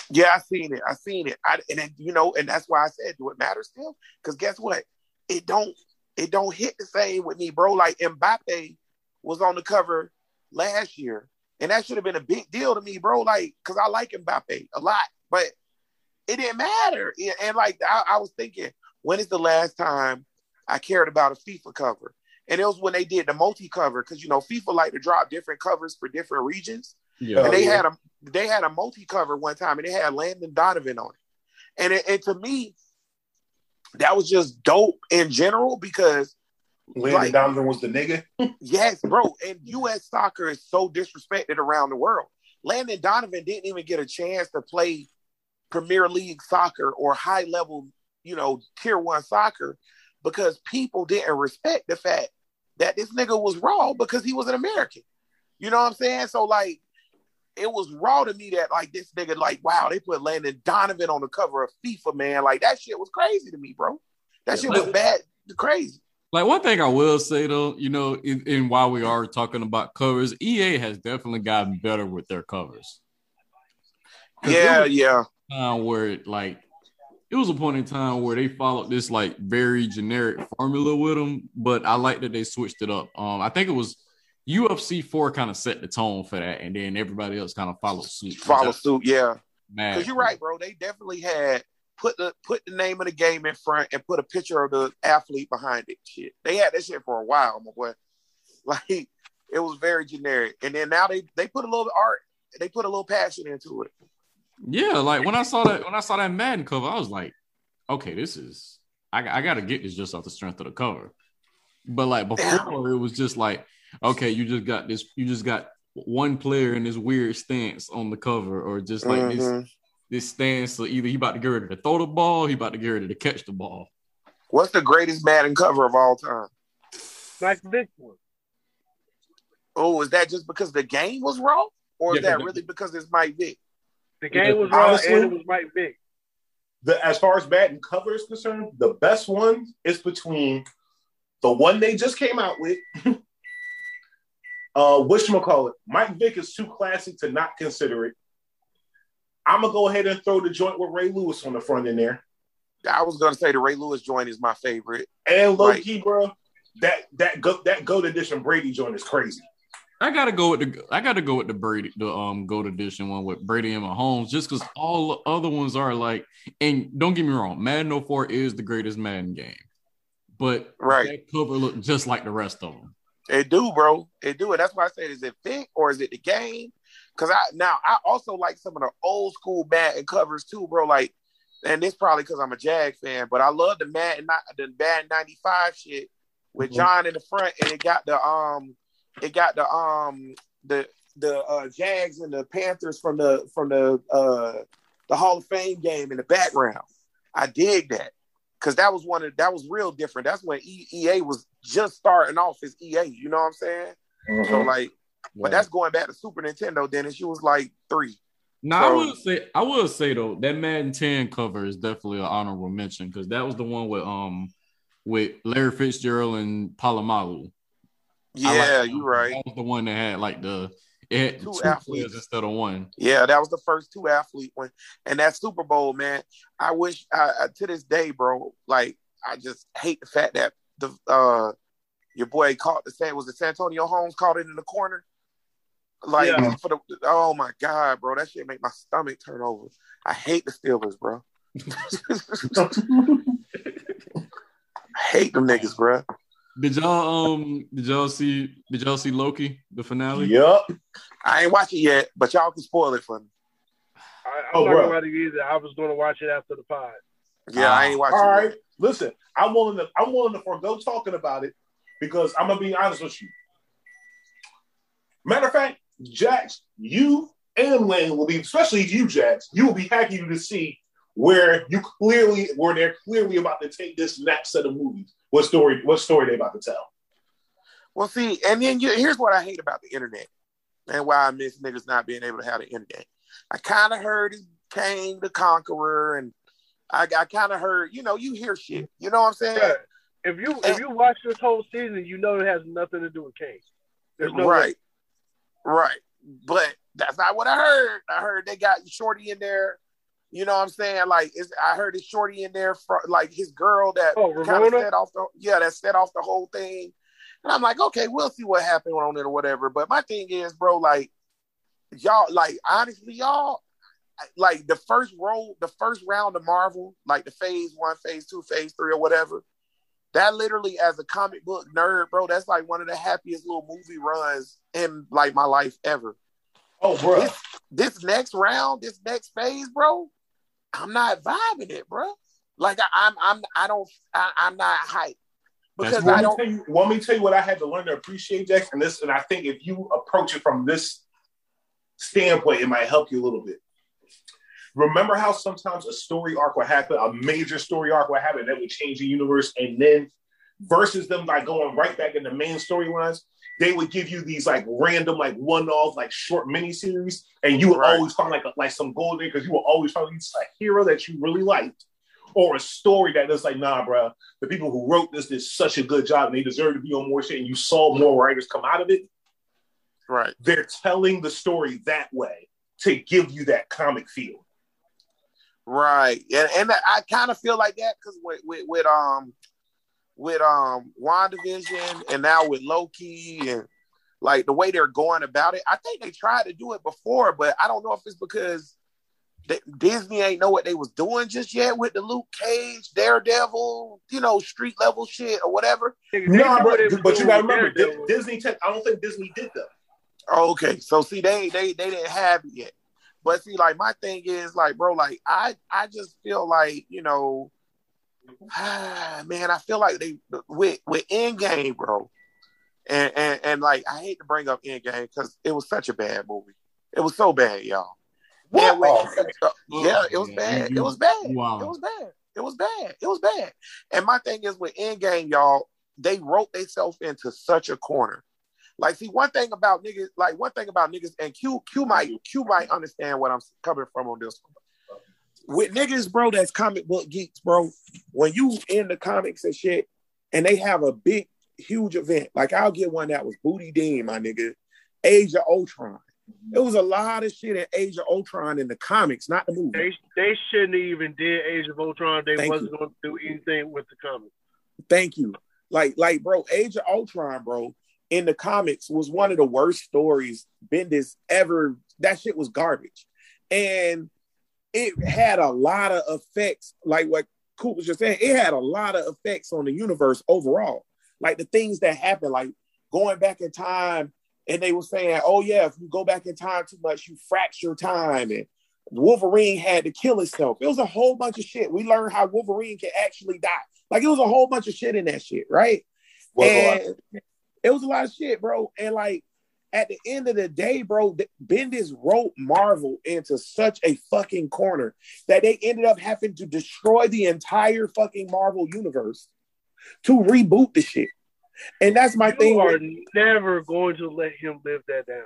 Yeah, I seen it. I seen it. I, and then, you know, and that's why I said, do it matter still? Because guess what? It don't. it don't hit the same with me, bro. Like Mbappe was on the cover last year, and that should have been a big deal to me, bro. Like, cause I like Mbappe a lot, but it didn't matter. And like, I, I was thinking, when is the last time I cared about a FIFA cover? And it was when they did the multi cover, because you know FIFA like to drop different covers for different regions. Yeah. and they oh, yeah. had a they had a multi cover one time, and they had Landon Donovan on it. And it, and to me, that was just dope in general because Landon Like- Donovan was the nigga. [laughs] yes, bro, and U.S. soccer is so disrespected around the world. Landon Donovan didn't even get a chance to play Premier League soccer or high level, you know, tier one soccer because people didn't respect the fact that this nigga was raw because he was an American. You know what I'm saying? So like it was raw to me that like this nigga, like, wow, they put Landon Donovan on the cover of FIFA, man. Like that shit was crazy to me, bro. That shit was bad, crazy. Like one thing I will say though, you know, in, in while we are talking about covers, EA has definitely gotten better with their covers. Yeah, yeah. time where like it was a point in time where they followed this like very generic formula with them, but I like that they switched it up. Um, I think it was UFC four kind of set the tone for that, and then everybody else kind of followed suit. Follow suit, yeah. Because you're right, bro. They definitely had put the put the name of the game in front and put a picture of the athlete behind it. Shit, they had that shit for a while, my boy. [laughs] Like it was very generic, and then now they they put a little art, they put a little passion into it. Yeah, like when I saw that when I saw that Madden cover, I was like, okay, this is I, I gotta get this just off the strength of the cover. But like before, it was just like, okay, you just got this, you just got one player in this weird stance on the cover, or just like this Mhm. This stance. So either he about to get ready to throw the ball, he about to get ready to catch the ball. What's the greatest Madden cover of all time? Like Vick one. Oh, is that just because the game was raw, or is that really because it's Mike Vick? The game was raw Honestly- and it was Mike Vick. The as far as Madden cover is concerned, the best one is between the one they just came out with. [laughs] uh, which call it? Mike Vick is too classic to not consider it. I'm gonna go ahead and throw the joint with Ray Lewis on the front in there. I was gonna say the Ray Lewis joint is my favorite. And low Right. key, bro, that that go that gold edition Brady joint is crazy. I gotta go with the I gotta go with the Brady the um gold edition one with Brady and Mahomes just because all the other ones are like and don't get me wrong, Madden 04 is the greatest Madden game, but Right. that cover look just like the rest of them. It do, bro. It do, and that's why I said, is it Vick or is it the game? Because I now I also like some of the old school Madden covers too, bro. Like, and it's probably because I'm a Jag fan, but I love the Madden the Madden '95 shit with Mhm. John in the front, and it got the um, it got the um the the uh, Jags and the Panthers from the from the uh the Hall of Fame game in the background. I dig that because that was one of that was real different. That's when EA was just starting off as EA. You know what I'm saying? So like, but that's going back to Super Nintendo. Dennis, you was like three. Now I will say I will say though that Madden 10 cover is definitely an honorable mention because that was the one with um with Larry Fitzgerald and Polamalu. I like Yeah, you're right. That was the one that had like the it had Two two, athletes. instead of one. Yeah, that was the first two athlete one, and that Super Bowl, man. I wish I, I, to this day, bro. Like, I just hate the fact that the uh your boy caught the San was it Santonio Holmes caught it in the corner. Like Yeah. for the oh my god, bro, that shit make my stomach turn over. I hate the Steelers, bro. [laughs] I hate them niggas, bro. Did y'all um did y'all see did y'all see Loki the finale? Yup. I ain't watch it yet, but y'all can spoil it for me. I, I'm Oh, not bro. gonna watch it either. I was gonna watch it after the pod. Yeah, I ain't watching All it. right. Listen, I'm willing to I'm willing to forego talking about it because I'm gonna be honest with you. Matter of fact, Jax, you and Wayne will be, especially you, Jax, you will be happy to see where you clearly where they're clearly about to take this next set of movies. What story? What story they about to tell? Well, see, and then you, here's what I hate about the internet and why I miss niggas not being able to have the internet. I kind of heard he Kang the conqueror, and I, I kind of heard, you know, you hear shit. You know what I'm saying? Yeah. If you if you watch this whole season, you know it has nothing to do with Kang. There's no right, right. But that's not what I heard. I heard they got Shorty in there. You know what I'm saying? Like, it's, I heard his shorty in there for like his girl that Oh, kind of set off the yeah that set off the whole thing. And I'm like, okay, we'll see what happened on it or whatever. But my thing is, bro, like y'all, like honestly, y'all, like the first roll, the first round of Marvel, like the phase one, phase two, phase three, or whatever. That literally, as a comic book nerd, bro, that's like one of the happiest little movie runs in like my life ever. Oh, bro. This, this next round, this next phase, bro, I'm not vibing it, bro. Like I, I'm, I'm, I don't, I, I'm not hyped because That's I don't. tell you, want me tell you what I had to learn to appreciate, Jack? And this, and I think if you approach it from this standpoint, it might help you a little bit. Remember how sometimes a story arc would happen, a major story arc would happen that would change the universe, and then versus them like going right back in the main storylines, they would give you these like random, like one-off, like short miniseries, and you would Right. always find like a, like some gold there because you will always find a hero that you really liked, or a story that is like, nah, bro, the people who wrote this did such a good job and they deserve to be on more shit, and you saw more writers come out of it. Right. They're telling the story that way to give you that comic feel. Right. And and I kind of feel like that because with, with with um with um WandaVision and now with Loki and like the way they're going about it, I think they tried to do it before, but I don't know if it's because they, Disney ain't know what they was doing just yet with the Luke Cage, Daredevil, you know, street level shit or whatever. No, knew bro, what they was but you gotta remember, Daredevil. Disney Tech. I don't think Disney did that. Oh, okay. So see, they they they didn't have it yet. But see, like my thing is like, bro, like I I just feel like you know, [sighs] man, I feel like they with with Endgame, bro, and and and like I hate to bring up Endgame because it was such a bad movie. It was so bad, y'all. And with- uh, yeah, it was bad. It was bad. wow. It was bad. It was bad. It was bad. And my thing is with Endgame, y'all, they wrote themselves into such a corner. Like, see, one thing about niggas, like one thing about niggas, and Q Q might Q might understand what I'm coming from on this one. With niggas, bro, that's comic book geeks, bro. When you in the comics and shit, and they have a big, huge event, like I'll get one that was Booty Dean, my nigga, Age of Ultron. It was a lot of shit in Age of Ultron in the comics, not the movie. They they shouldn't even did Age of Ultron. They Thank wasn't going to do anything with the comic. Thank you. Like, like, bro, Age of Ultron, bro, in the comics was one of the worst stories Bendis ever. That shit was garbage, and it had a lot of effects. Like what Coop was just saying, it had a lot of effects on the universe overall. Like the things that happened, like going back in time, and they were saying, "Oh yeah, if you go back in time too much, you fracture time." And Wolverine had to kill himself. It was a whole bunch of shit. We learned how Wolverine can actually die. Like it was a whole bunch of shit in that shit, right? Lot. and it was a lot of shit, bro. And like at the end of the day, bro, Bendis wrote Marvel into such a fucking corner that they ended up having to destroy the entire fucking Marvel universe to reboot the shit. And that's my You thing You are with never going to let him live that down.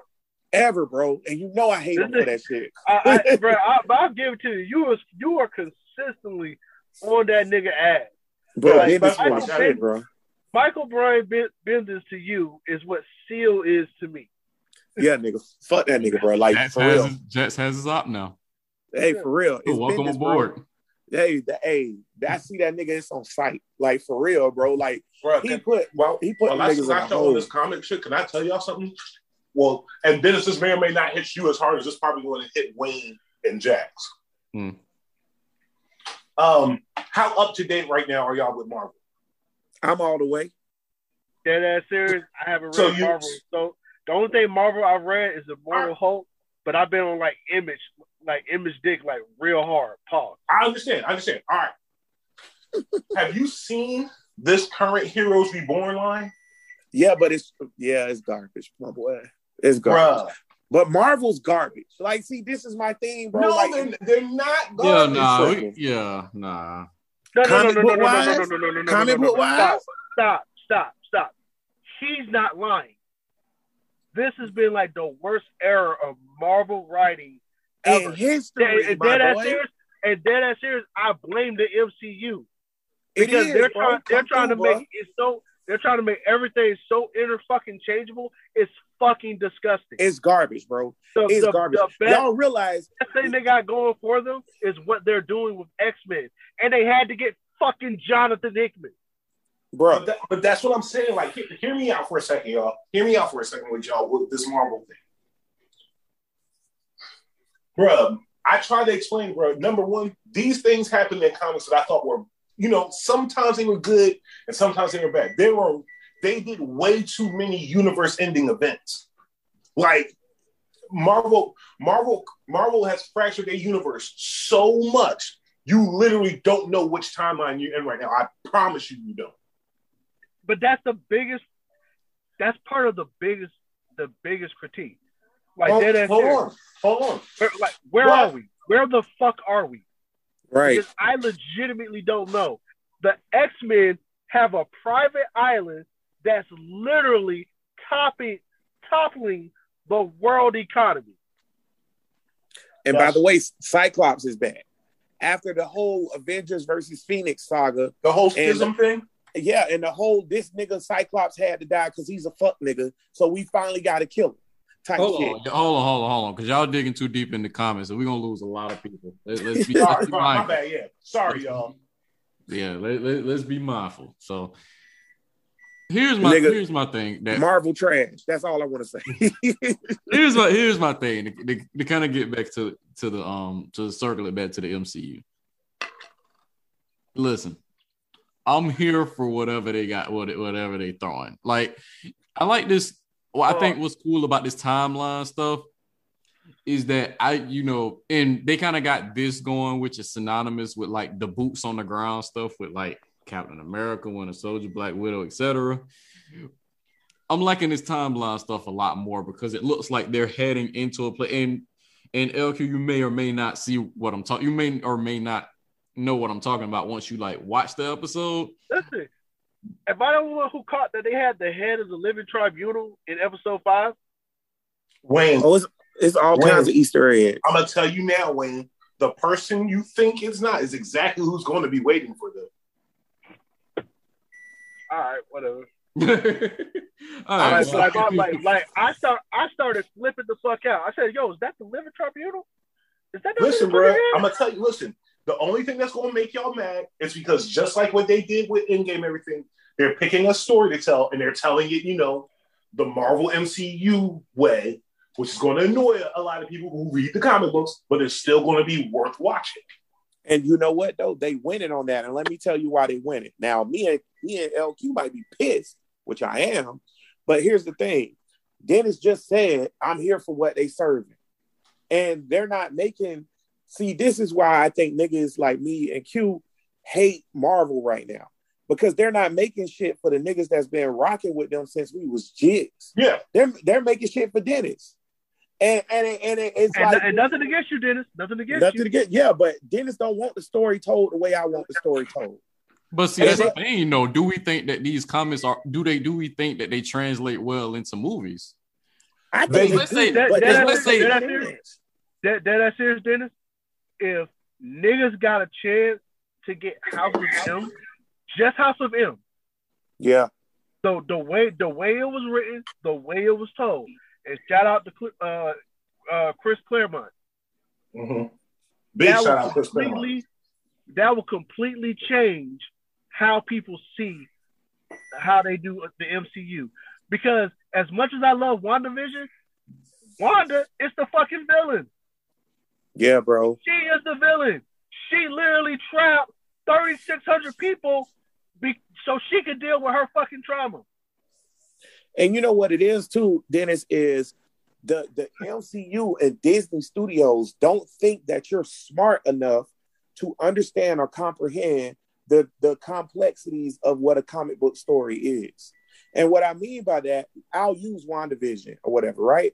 ever, bro. And you know I hate him for that shit. I, I, [laughs] bro, I, I'll give it to you. You was you are consistently on that nigga ass. Bro, Like, Bendis full I shit, bro. Michael Brian Bendis to you is what Seal is to me. Yeah, nigga. Fuck that nigga, bro. Like Jets for has, real. his, Jets has his op now. Hey, for real. It's Welcome Bendis, bro. aboard. Hey, the, hey, I see that nigga. It's on site, like for real, bro. Like Bro, he can- put, well, he put well, I niggas in a got y'all hole. on this comic shit. Can I tell y'all something? Well, and Dennis, this may or may not hit you as hard as this probably going to hit Wayne and Jax. Hmm. Um, how up to date right now are y'all with Marvel? I'm all the way. Dead ass serious. I haven't read So you- Marvel. So the only thing Marvel I've read is the Immortal Hulk, but I've been on like Image, like Image Dick, like real hard. Pause. I understand. I understand. All right. [laughs] Have you seen this current Heroes Reborn line? Yeah, but it's yeah, it's garbage, my boy. It's garbage. Bruh. But Marvel's garbage. Like, see, this is my thing, bro. No, like, they're, they're not Yeah, nah, we, yeah, nah. No, no, no, no, no, no, no, no, no, no, no, no, no, Comic no, no, book no. wise? Stop, stop, stop, stop. He's not lying. This has been like the worst era of Marvel writing ever. in history, and my dead boy. serious, and dead ass serious, I blame the MCU because is, they're trying they're trying to make it so They're trying to make everything so inter fucking changeable. It's fucking disgusting. It's garbage, bro. the, It's the- garbage. the best- Y'all realize the best thing they got going for them is what they're doing with X Men, and they had to get fucking Jonathan Hickman. bro. But, that, but that's what I'm saying. Like, hear, hear me out for a second, y'all. Hear me out for a second with y'all with this Marvel thing. bro. I try to explain, bro. Number one, these things happened in comics that I thought were, you know, sometimes they were good and sometimes they were bad. They were, they did way too many universe-ending events. Like Marvel, Marvel, Marvel has fractured their universe so much. You literally don't know which timeline you're in right now. I promise you, you don't. But that's the biggest. That's part of the biggest, the biggest critique. Like hold, dead hold serious. on, hold on. Where, like, where What? are we? Where the fuck are we? Right. Because I legitimately don't know. The X Men have a private island that's literally topping, toppling the world economy. And by the way, Cyclops is back. After the whole Avengers versus Phoenix saga, The whole And- schism thing. yeah, and the whole this nigga Cyclops had to die because he's a fuck nigga, so we finally got to kill him. Type Hold shit. on, hold on, hold on, hold on, because y'all digging too deep in the comments, and we're gonna lose a lot of people. Let, us be, let's Sorry, be my, my bad. Yeah, sorry, y'all. Yeah, let, let, us be mindful. So here's my Nigga, here's my thing that Marvel trash. That's all I want to say. [laughs] here's my here's my thing to, to, to kind of get back to to the um to circle it back to the MCU. Listen, I'm here for whatever they got, what whatever they throwing. Like, I like this. What I think what's cool about this timeline stuff is that I, you know, and they kind of got this going, which is synonymous with like the boots on the ground stuff with like Captain America, Winter Soldier, Black Widow, etc. I'm liking this timeline stuff a lot more because it looks like they're heading into a play. And and LQ, you may or may not see what I'm talking. You may or may not know what I'm talking about once you like watch the episode. Listen, am I the one who caught that they had the head of the living tribunal in episode five? Wayne, oh, it's, it's all Wait. kinds of Easter eggs. I'm gonna tell you now, Wayne. The person you think is not is exactly who's going to be waiting for them. All right, whatever. [laughs] All All right, right, like, I- like, like, I start, I started flipping the fuck out. I said, "Yo, is that the living tribunal? Is that the Listen, bro. I'm gonna tell you. Listen, the only thing that's gonna make y'all mad is because just like what they did with Endgame, everything, they're picking a story to tell and they're telling it, you know, the Marvel MCU way, which is going to annoy a lot of people who read the comic books, but it's still going to be worth watching. And you know what though? They winning on that. And let me tell you why they winning. Now, me and me and LQ might be pissed, which I am, but here's the thing. Dennis just said, I'm here for what they serving. And they're not making see, this is why I think niggas like me and Q hate Marvel right now. Because they're not making shit for the niggas that's been rocking with them since we was jigs. Yeah, They're they're making shit for Dennis. And and, it- and it- it's And, like and nothing against you, Dennis. Nothing against nothing you. to get yeah, but Dennis don't want the story told the way I want the story told. But see, that's the And- thing, though. Do we think that these comments are? Do they? Do we think that they translate well into movies? I think let's they say- do, but let's say- That that that serious, Dennis. If niggas got a chance to get House of M, just House of M. yeah, So the way the way it was written, the way it was told, and shout out to uh, uh, Chris Claremont. hmm big that shout will out Chris Claremont. completely that will completely change how people see how they do the MCU. Because as much as I love WandaVision, Wanda is the fucking villain. yeah, bro. She is the villain. She literally trapped 3,600 people be- so she could deal with her fucking trauma. And you know what it is too, Dennis, is the the MCU and Disney Studios don't think that you're smart enough to understand or comprehend the the complexities of what a comic book story is. And what I mean by that, I'll use WandaVision or whatever, right?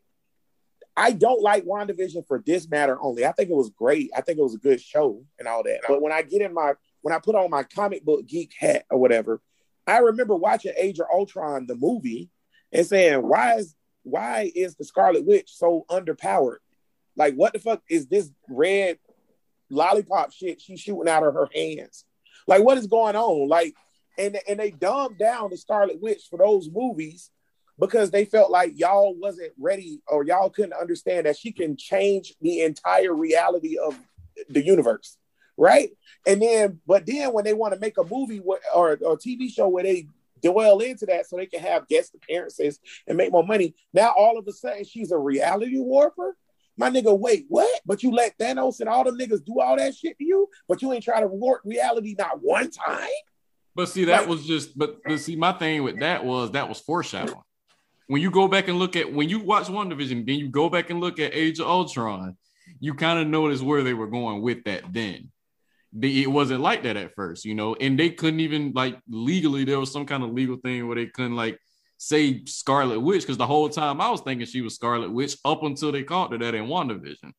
I don't like WandaVision for this matter only. I think it was great. I think it was a good show and all that. But when I get in my when I put on my comic book geek hat or whatever, I remember watching Age of Ultron, the movie, and saying, why is why is the Scarlet Witch so underpowered? Like, what the fuck is this red lollipop shit she's shooting out of her hands? Like, what is going on? Like, and and they dumbed down the Scarlet Witch for those movies because they felt like y'all wasn't ready or y'all couldn't understand that she can change the entire reality of the universe, right? And then, but then when they want to make a movie or or TV show where they dwell into that so they can have guest appearances and make more money, now all of a sudden she's a reality warper. My nigga, wait, what? But you let Thanos and all them niggas do all that shit to you, but you ain't try to warp reality not one time. But see, that Like- was just. But, but see, my thing with that was that was foreshadowing. When you go back and look at when you watch WandaVision, then you go back and look at Age of Ultron, you kind of notice where they were going with that. Then They- it wasn't like that at first, you know, and they couldn't even like legally. There was some kind of legal thing where they couldn't like say Scarlet Witch because the whole time I was thinking she was Scarlet Witch up until they called her that in WandaVision.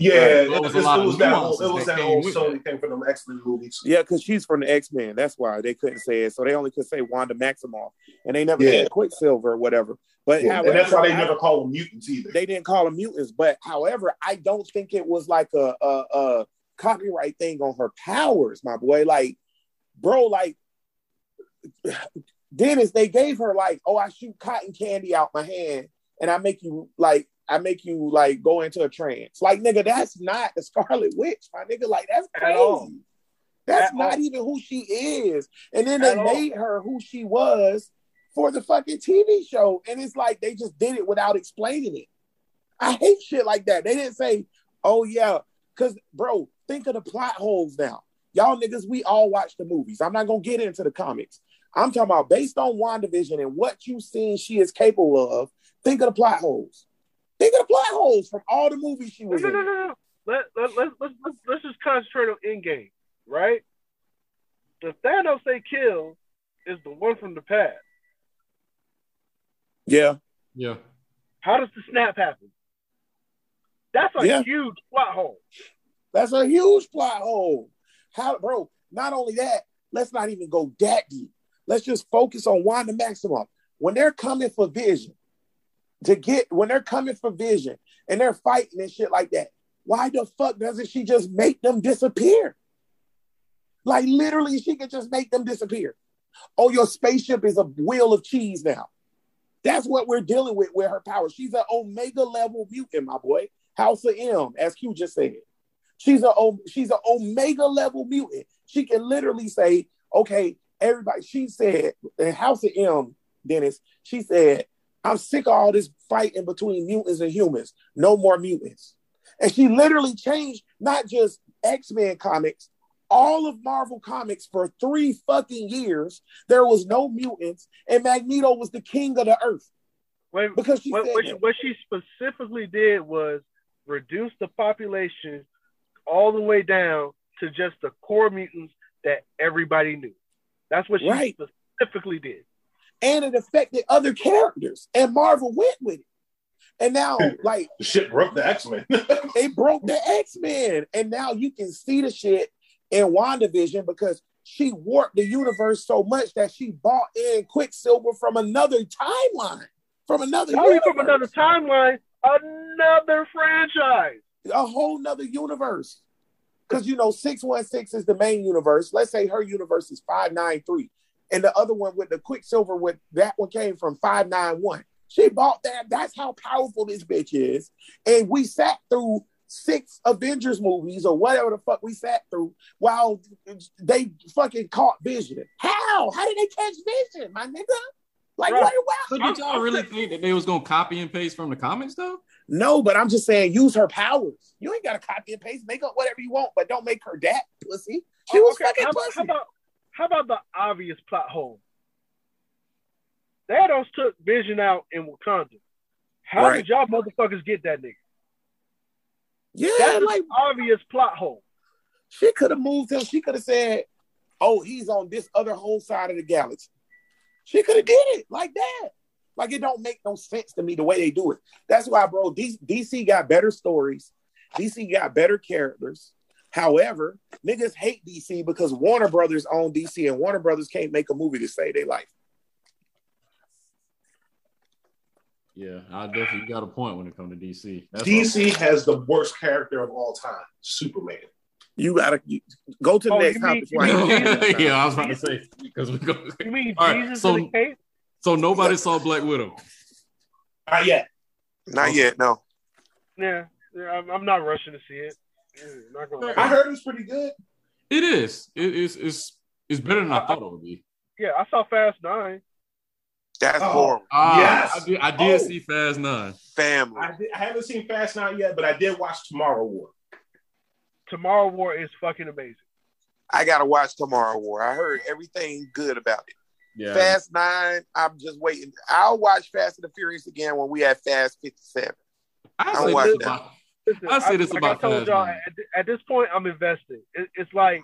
Yeah, Right. it, was, was a lot it was of that whole, it was that that whole with Sony thing for them X Men movies. Yeah, because she's from the X Men. That's why they couldn't say it. So they only could say Wanda Maximoff, and they never Yeah. said Quicksilver or whatever. But Yeah, however, and that's why they I- never call them mutants either. they didn't call them mutants. But however, I don't think it was like a, a, a copyright thing on her powers, my boy. Like, bro, like Dennis, they gave her like, oh, I shoot cotton candy out my hand, and I make you like, I make you like go into a trance. Like, nigga, that's not the Scarlet Witch, my nigga. Like, that's crazy. That's At not all. even who she is. And then they At all. made her who she was for the fucking TV show. And it's like they just did it without explaining it. I hate shit like that. They didn't say, oh yeah, because bro, think of the plot holes now. Y'all niggas, we all watch the movies. I'm not gonna get into the comics. I'm talking about based on WandaVision and what you've seen she is capable of. Think of the plot holes. Think of the plot holes from all the movies she was no, no, in. no, no. Let, let, let, let's, let's, let's just concentrate on Endgame, right? The Thanos they kill is the one from the past. Yeah, Yeah. How does the snap happen? That's a Yeah. huge plot hole. That's a huge plot hole. How, bro? Not only that, let's not even go that deep. Let's just focus on Wanda Maximoff. When they're coming for Vision, to get when they're coming for Vision and they're fighting and shit like that, why the fuck doesn't she just make them disappear? Like literally, she could just make them disappear. Oh, your spaceship is a wheel of cheese now. That's what we're dealing with with her power. She's an omega level mutant, my boy. House of M, as Q just said. She's a she's an omega level mutant. She can literally say, okay, everybody. She said in House of M, Dennis. She said, I'm sick of all this fighting between mutants and humans. No more mutants. And she literally changed not just X Men comics, all of Marvel comics for three fucking years. There was no mutants, and Magneto was the king of the earth When, because she what, what, she, what she specifically did was reduce the population all the way down to just the core mutants that everybody knew. That's what she Right. specifically did. and it affected other characters, and Marvel went with it. And now, [laughs] like, The shit broke the X Men. [laughs] they broke the X-Men. And now you can see the shit in WandaVision because she warped the universe so much that she bought in Quicksilver from another timeline, from another Only universe, from another timeline, another franchise. A whole nother universe. Because you know, 616 is the main universe. Let's say her universe is 593. And the other one with the Quicksilver with that one came from 591. She bought that. That's how powerful this bitch is. And we sat through six Avengers movies or whatever the fuck we sat through while they fucking caught Vision. How? How did they catch Vision, my nigga? Like Right. what? But did y'all really think that they was gonna copy and paste from the comics though? No, but I'm just saying, use her powers. You ain't got to copy and paste, make up whatever you want, but don't make her that pussy. She Oh, was okay, fucking how, pussy. How about how about the obvious plot hole? Thanos took Vision out in Wakanda. How Right. did y'all motherfuckers get that nigga? yeah, That's like obvious plot hole. she could have moved him. She could have said, "Oh, he's on this other whole side of the galaxy." She could have did it like that. Like it don't make no sense to me the way they do it. That's why, bro. D- DC got better stories. DC got better characters. However, niggas hate DC because Warner Brothers own DC, and Warner Brothers can't make a movie to save their life. Yeah, I definitely got a point when it comes to DC. That's DC has the worst character of all time, Superman. You gotta you, go to the Oh, next you topic. mean- before I you get- mean- [laughs] yeah, I was about to say because we go. You mean All right, Jesus so- in the cave? So nobody saw Black Widow. Not yet. Not yet, no. Yeah, yeah I'm, I'm not rushing to see it. Yeah, not gonna. I heard it's pretty good. It is. It is. It's. It's better than I thought it would be. Yeah, I saw Fast Nine. That's Oh. horrible. Ah, Yes. I did. I did Oh. see Fast Nine. Family. I, did, I haven't seen Fast Nine yet, but I did watch Tomorrow War. Tomorrow War is fucking amazing. I gotta watch Tomorrow War. I heard everything good about it. Yeah. Fast Nine, I'm just waiting. I'll watch Fast and the Furious again when we have Fast 57. I I'll say watch this that. Listen, I say this like about I told y'all. Nine. At, at this point, I'm invested. It, it's like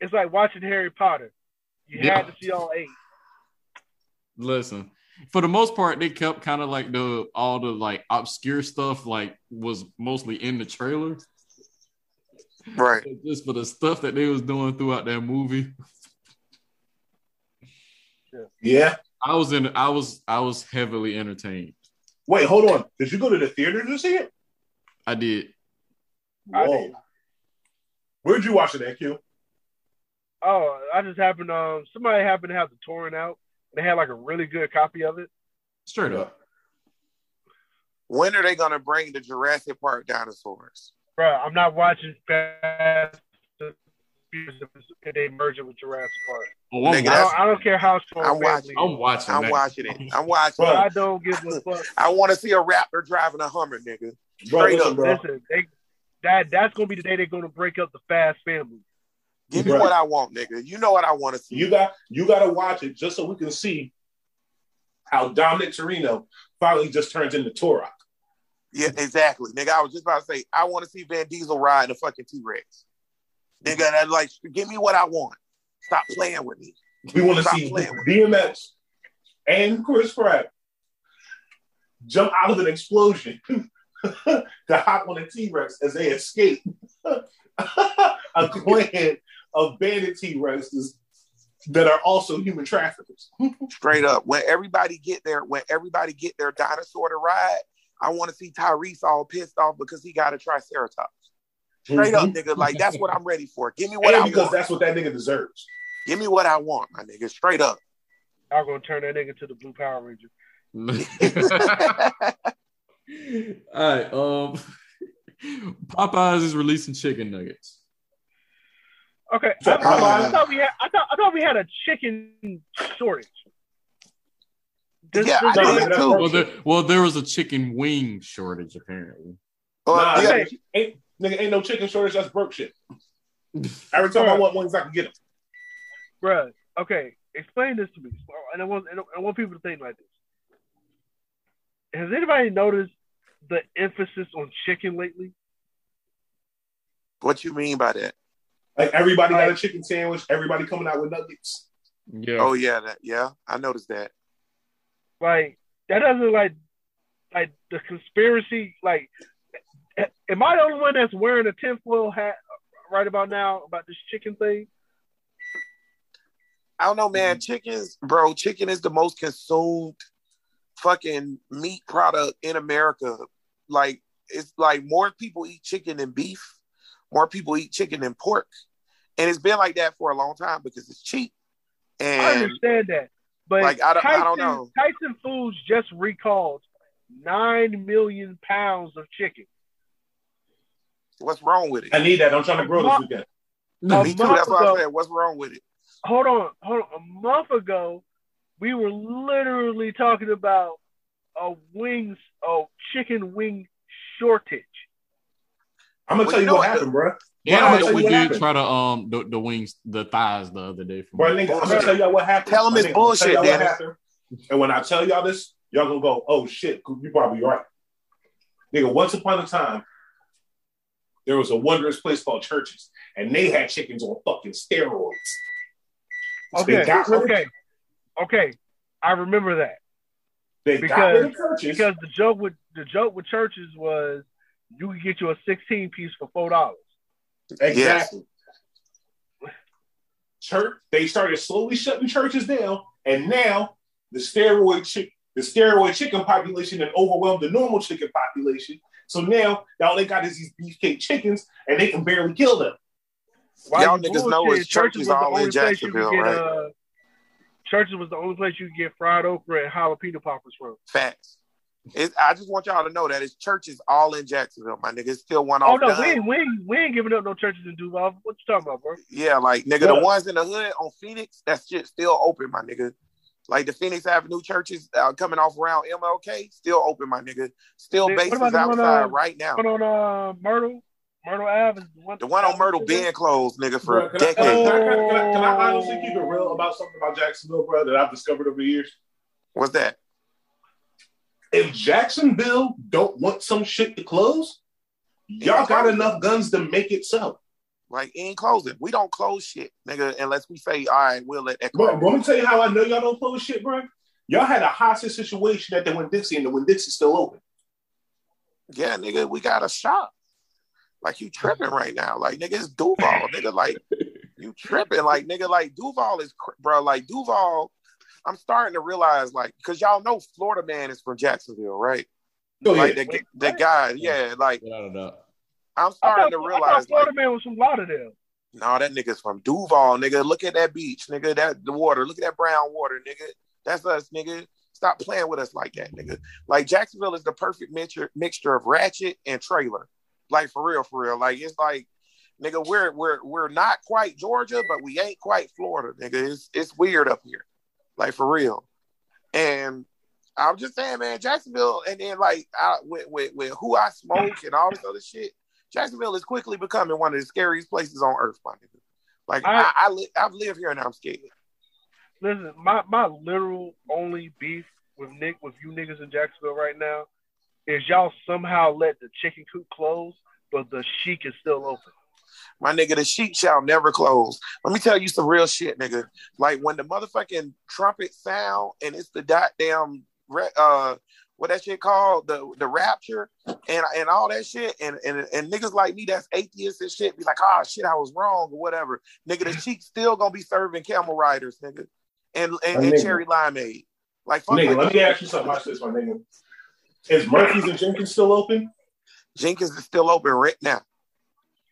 it's like watching Harry Potter. You Yeah. had to see all eight. Listen, for the most part, they kept kind of like the all the like obscure stuff like was mostly in the trailer. Right. Just for the stuff that they was doing throughout that movie, Yeah. I was in. I was. I was heavily entertained. Wait, hold on. Did you go to the theater to see it? I did. I Whoa. did. Where'd you watch it at, Q? Oh, I just happened. Um, somebody happened to have the torrent out. They had like a really good copy of it. Straight up. When are they gonna bring the Jurassic Park dinosaurs? Bro, I'm not watching Fast and Furious if they merge it with Jurassic Park. Oh, I'm, Nigga, I don't, I don't care how strong I'm watching- I'm watching. I'm that. watching it. I'm [laughs] watching Bro. it. I don't give a fuck. I want to see a raptor driving a Hummer, nigga. Bro, Straight listen, up. bro. Listen, they, that that's gonna be the day they're gonna break up the Fast family. Give me what I want, nigga. You know what I want to see. You got you got to watch it just so we can see how Dominic Torino finally just turns into Turok. Yeah, exactly, nigga. I was just about to say, I want to see Vin Diesel ride a fucking T Rex. Nigga, that like, give me what I want. Stop playing with me. We want to see DMX and Chris Pratt jump out of an explosion [laughs] to hop on a T Rex as they escape [laughs] a clan of bandit T Rexes that are also human traffickers. [laughs] Straight up. When everybody get there, when everybody get their dinosaur to ride, I want to see Tyrese all pissed off because he got a Triceratops. Straight up, nigga. Like that's what I'm ready for. Give me what. And I because want. that's what that nigga deserves. Give me what I want, my nigga. Straight up. I'm gonna turn that nigga to the Blue Power Ranger. [laughs] All right. Um, Popeyes is releasing chicken nuggets. Okay, I, So, I- I thought we had I thought I thought we had a chicken shortage. This- Yeah, this- I did too. Well, there, well, there was a chicken wing shortage apparently. Uh, Nah, yeah, okay. Nigga, ain't, no chicken shortage. That's broke shit. [laughs] Every time I want wings, I can get them. Bruh, okay, explain this to me. And I want and I want people to think like this. Has anybody noticed the emphasis on chicken lately? what you mean by that? Like everybody got a chicken sandwich. Everybody coming out with nuggets. Yeah. Oh yeah, that yeah. I noticed that. Like that doesn't like like the conspiracy. Like, a- am I the only one that's wearing a tinfoil hat right about now about this chicken thing? I don't know, man. Chickens, bro. Chicken is the most consumed fucking meat product in America. Like it's like more people eat chicken than beef. More people eat chicken than pork, and it's been like that for a long time because it's cheap. I understand that, but Like, I don't- I don't know. Tyson Foods just recalled nine million pounds of chicken. What's wrong with it? I need that. I'm trying to grow this weekend. A Me too. That's what ago- I said. What's wrong with it? hold on, hold on. A month ago, we were literally talking about a wings, a chicken wing shortage. I'm gonna Well, tell you you know what what? happened, bro. Yeah, I'm gonna we- tell you what did happened. try to um the, the wings, the thighs the other day. From Bro, nigga, I'm gonna tell y'all what happened. Tell 'em My it's nigga, I'm gonna bullshit, tell y'all what Dennis. happened. And when I tell y'all this, y'all gonna go, "Oh shit, you probably right." Nigga, once upon a time, there was a wondrous place called Church's, and they had chickens on fucking steroids. So Okay, okay, okay. I remember that they because- because the joke with the joke with Church's was you could get you a sixteen piece for four dollars. Exactly. Church, they started slowly shutting Church's down, and now the steroid chick, the steroid chicken population had overwhelmed the normal chicken population. So now all they got is these beefcake chickens, and they can barely kill them. Why Y'all niggas know it's Church's the all in only place you could Jacksonville, get, right? uh, Church's was the only place you could get fried okra and jalapeno poppers from. Facts. It, I just want y'all to know that it's Church's all in Jacksonville, my nigga. It's still one off. no, done. we ain't, we ain't, we ain't giving up no Church's in Duval. What you talking about, bro? Yeah, like nigga, the ones in the hood on Phoenix, that shit still open, my nigga. Like the Phoenix Avenue Church's uh, coming off around MLK, still open, my nigga. Still What bases about the one, outside uh, right now. One on uh, Myrtle, Myrtle Ave is the one. The one on Myrtle been closed, nigga, for Bro, can, I, decades. can, I, can, I, can, I, can I honestly keep it real about something about Jacksonville, bro, that I've discovered over the years? What's that? If Jacksonville don't want some shit to close, y'all got enough guns to make it so. Like, in closing. We don't close shit, nigga, unless we say, all right, we'll let that Bro, close. let me tell you how I know y'all don't close shit, bro. Y'all had a hostage situation at the Winn Dixie, and the Winn Dixie's still open. Yeah, nigga, we got a shop. Like, you tripping right now. Like, nigga, it's Duval. nigga, like, [laughs] you tripping. Like, nigga, like, Duval is, cr- bro, like, Duval, I'm starting to realize, like, because y'all know Florida man is from Jacksonville, right? Oh, like, yeah. the, the guy, yeah, like, Without a doubt. I'm starting thought, to realize, Florida like, man was from Lauderdale. no, that nigga's from Duval, nigga. Look at that beach, nigga. That the water. Look at that brown water, nigga. That's us, nigga. Stop playing with us like that, nigga. Like Jacksonville is the perfect mixture mixture of ratchet and trailer. Like for real, for real. Like it's like, nigga, we're we're we're not quite Georgia, but we ain't quite Florida, nigga. It's it's weird up here. Like for real. And I'm just saying, man, Jacksonville, and then like I, with, with with who I smoke and all this other shit, Jacksonville is quickly becoming one of the scariest places on earth, my nigga. Like I, I- I, li- I've lived here and I'm scared. Listen, my my literal only beef with Nick with you niggas in Jacksonville right now is y'all somehow let the chicken coop close, but the Sheik is still open. My nigga, the Sheik shall never close. Let me tell you some real shit, nigga. Like when the motherfucking trumpet sound and it's the goddamn uh what that shit called the the rapture and and all that shit and and and niggas like me that's atheists and shit be like oh shit I was wrong or whatever nigga the sheik still gonna be serving camel riders nigga and and, and Nigga. cherry limeade like fuck Nigga, like let that. me ask you something. Watch this, my nigga. Is Murphy's and Jenkins still open? Jenkins is still open right now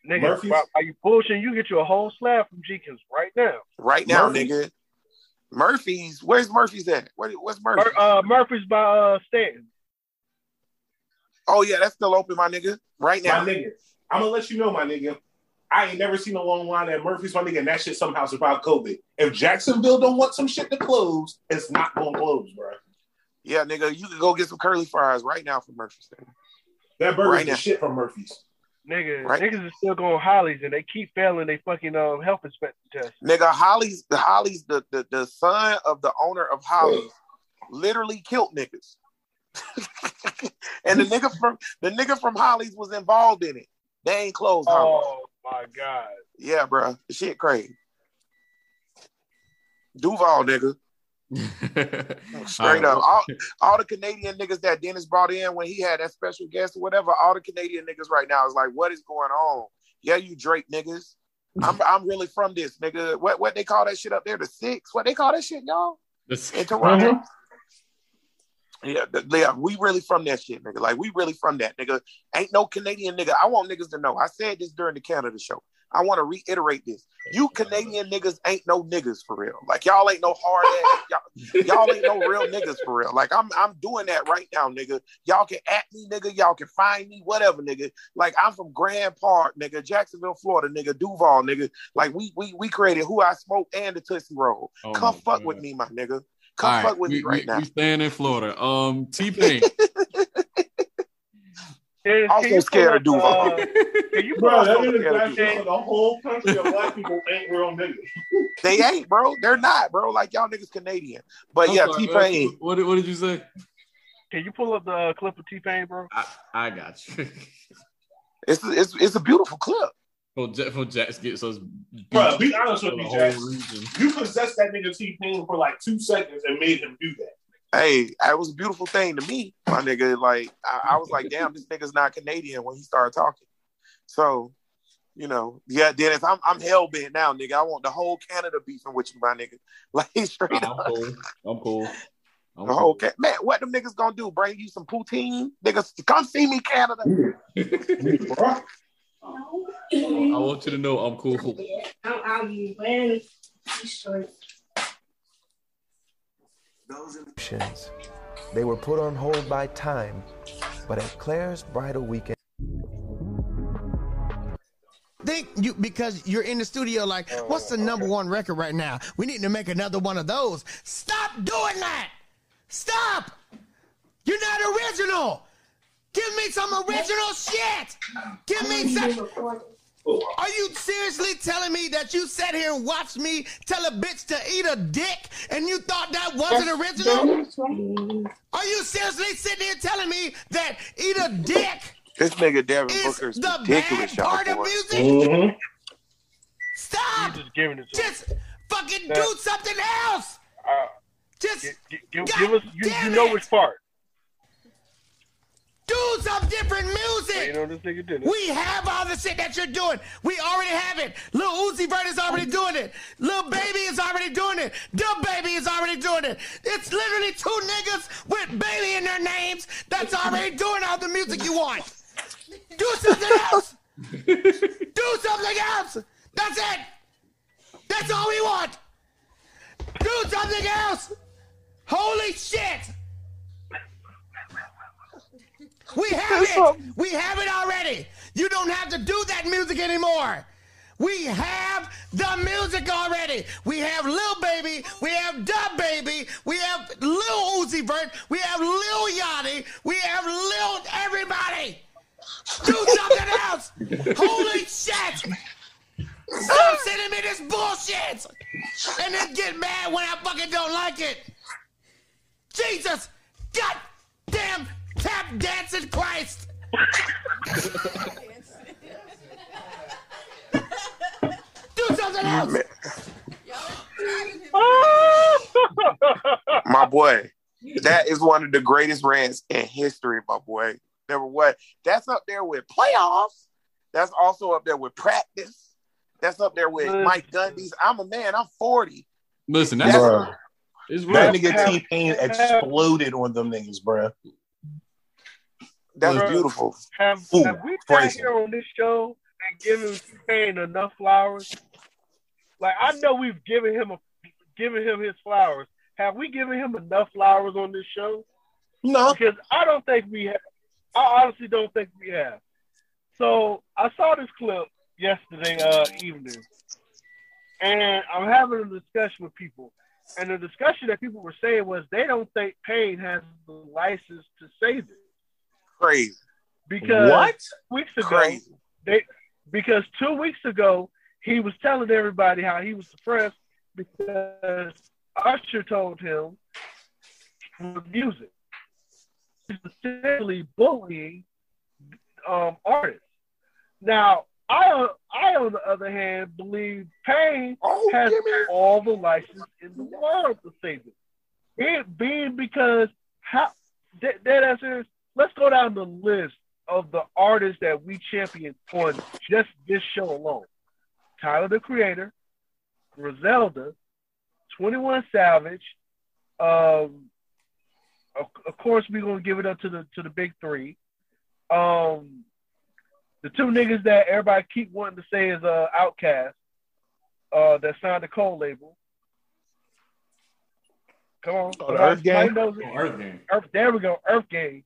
Nigga, Murphy's? are you bullshitting? You get you a whole slab from Jenkins right now. right now Murphy's? nigga Murphy's where's Murphy's at Where, what's Murphy's uh, Murphy's by uh, Stanton. oh yeah that's still open my nigga right now My nigga, I'm gonna let you know, my nigga. I ain't never seen a long line at Murphy's, my nigga, and that shit somehow survived COVID. If Jacksonville don't want some shit to close, it's not gonna close, bro. Yeah, nigga, you can go get some curly fries right now from Murphy's. That burger's Right the shit from Murphy's. Nigga, Right. niggas is still going Hollies and they keep failing they fucking um, health inspector test. Nigga, Holly's the Holly's the, the the son of the owner of Holly's literally killed niggas. [laughs] and the nigga from the nigga from Holly's was involved in it. They ain't closed Holly's. Oh my god. Yeah, bro. Shit crazy. Duval, nigga. [laughs] Straight up. All, all the Canadian niggas that Dennis brought in when he had that special guest or whatever, all the Canadian niggas right now is like, what is going on? Yeah, you Drake niggas. I'm [laughs] I'm really from this, nigga. What what they call that shit up there? The six? What they call that shit, y'all? In Toronto? Yeah, yeah, we really from that shit, nigga. Like we really from that, nigga. Ain't no Canadian nigga. I want niggas to know. I said this during the Canada show. I want to reiterate this. You Canadian niggas ain't no niggas for real. Like y'all ain't no hard ass. [laughs] Y'all, y'all ain't no real niggas for real. Like I'm I'm doing that right now, nigga. Y'all can at me, nigga. Y'all can find me, whatever, nigga. Like I'm from Grand Park, nigga, Jacksonville, Florida, nigga, Duval, nigga. Like we we we created who I smoke and the Tootsie Roll. Oh Come fuck God. with me, my nigga. All Come right, fuck with we, me right we, now. we staying in Florida. Um, [laughs] T Pain. Is- Also can you scared pull of up, Duval. uh, can you Bro, up that also nigga scared of that's people. the whole country of black people ain't real niggas. [laughs] They ain't, bro. They're not, bro. Like y'all niggas Canadian. But I'm yeah, sorry, T Pain. What, did- what did you say? Can you pull up the uh, clip of T Pain, bro? I, I got you. [laughs] It's it's it's a beautiful clip. For Jack, for Jax gets us. Bro, be honest with for me, Jax. region. You possessed that nigga T Pain for like two seconds and made him do that. Hey, it was a beautiful thing to me, my nigga. Like I, I was like, damn, this nigga's not Canadian when he started talking. So, you know, yeah, Dennis, I'm I'm hell bent now, nigga. I want the whole Canada beefing with you, my nigga. [laughs] Like straight I'm up. cool. I'm cool. I'm The whole ca- man, what them niggas gonna do? Bring you some poutine, niggas? Come see me, Canada. [laughs] Bro, I want you to know I'm cool. I'm, I'll be wearing these shorts. Options. They were put on hold by time, but at Claire's Bridal Weekend. Think you because you're in the studio like, what's the number one record right now? We need to make another one of those. Stop doing that! Stop! You're not original! Give me some original shit! Give me some. Are you seriously telling me that you sat here and watched me tell a bitch to eat a dick and you thought that wasn't original? Are you seriously sitting here telling me that eat a dick This nigga Devin is Booker's the ridiculous, bad part of boy. music? Mhm. Stop! Just giving it. Just fucking That- do something else! Uh, Just gi- give, give us, you, you know which part. Do some different music! know this nigga did. We have all the shit that you're doing. We already have it. Lil Uzi Vert is already doing it. Lil Baby is already doing it. DaBaby is already doing it. It's literally two niggas with baby in their names that's already doing all the music you want. Do something else. Do something else. That's it. That's all we want. Do something else. Holy shit. We [laughs] have it. We have it already. You don't have to do that music anymore. We have the music already. We have Lil Baby. We have DaBaby. We have Lil Uzi Vert. We have Lil Yachty. We have Lil everybody. Do [laughs] something else. Holy shit. Stop sending me this bullshit. And then get mad when I fucking don't like it. Jesus. God damn tap dancing Christ. Do something else. [laughs] My boy, that is one of the greatest rants in history, my boy. Number one, that's up there with playoffs. That's also up there with practice. That's up there with Mike Gundy's. I'm a man. I'm 40. Listen, that's Bruh. it's That nigga T Pain exploded on them niggas, bruh. That's Bruh. beautiful. Have, Ooh, have we sat crazy. here on this show and given Kane enough flowers? Like I know we've given him a given him his flowers. Have we given him enough flowers on this show? No. Because I don't think we have. I honestly don't think we have. So I saw this clip yesterday uh, evening, and I'm having a discussion with people. And the discussion that people were saying was they don't think Pain has the license to say this Crazy. because What? weeks ago Crazy. they because two weeks ago he was telling everybody how he was depressed because Usher told him with music. He's essentially bullying um, artists. Now, I I on the other hand believe Pain Oh, has all the license in the world to say this. It being because how that, that answers. Let's go down the list of the artists that we champion on just this show alone. Tyler the Creator, Griselda, Twenty One Savage. Um, of, of course, we're gonna give it up to the to the big three. Um, the two niggas that everybody keep wanting to say is uh OutKast, uh, that signed the Cole label. Come on, Oh, the Earth Gang? Everybody knows it. Oh, Earth Gang. Earth, there we go, Earth Gang.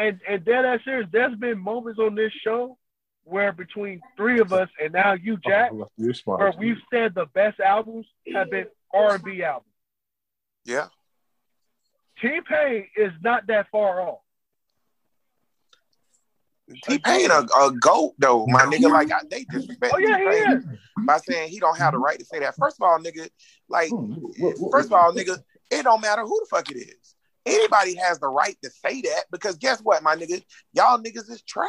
And and dead ass serious, there's been moments on this show where between three of us and now you, Jack, Oh, smart. where we've said the best albums have been R and B albums. Yeah. T Pain is not that far off. T Pain a, a goat though, my nigga. Like I, they disrespect Oh yeah, he T-Pain is. by saying he don't have the right to say that. First of all, nigga, like Hmm, what- what- first of all, nigga, it don't matter who the fuck it is. Anybody has the right to say that because guess what, my nigga, y'all niggas is trash.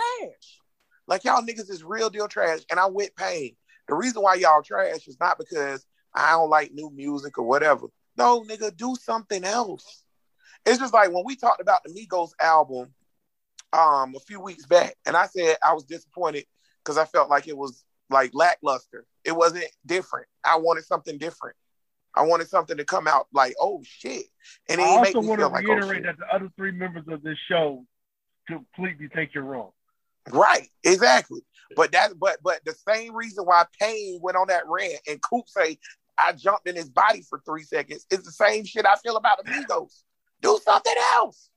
Like y'all niggas is real deal trash, and I went Pain. The reason why y'all trash is not because I don't like new music or whatever. No, nigga, do something else. It's just like when we talked about the Migos album um a few weeks back, and I said I was disappointed because I felt like it was like lackluster. It wasn't different. I wanted something different. I wanted something to come out like, oh shit, and it I also want to feel like, oh reiterate shit. that the other three members of this show completely think you're wrong. Right, exactly. But that, but but the same reason why Pain went on that rant and Coop say I jumped in his body for three seconds is the same shit I feel about Amigos. Do something else.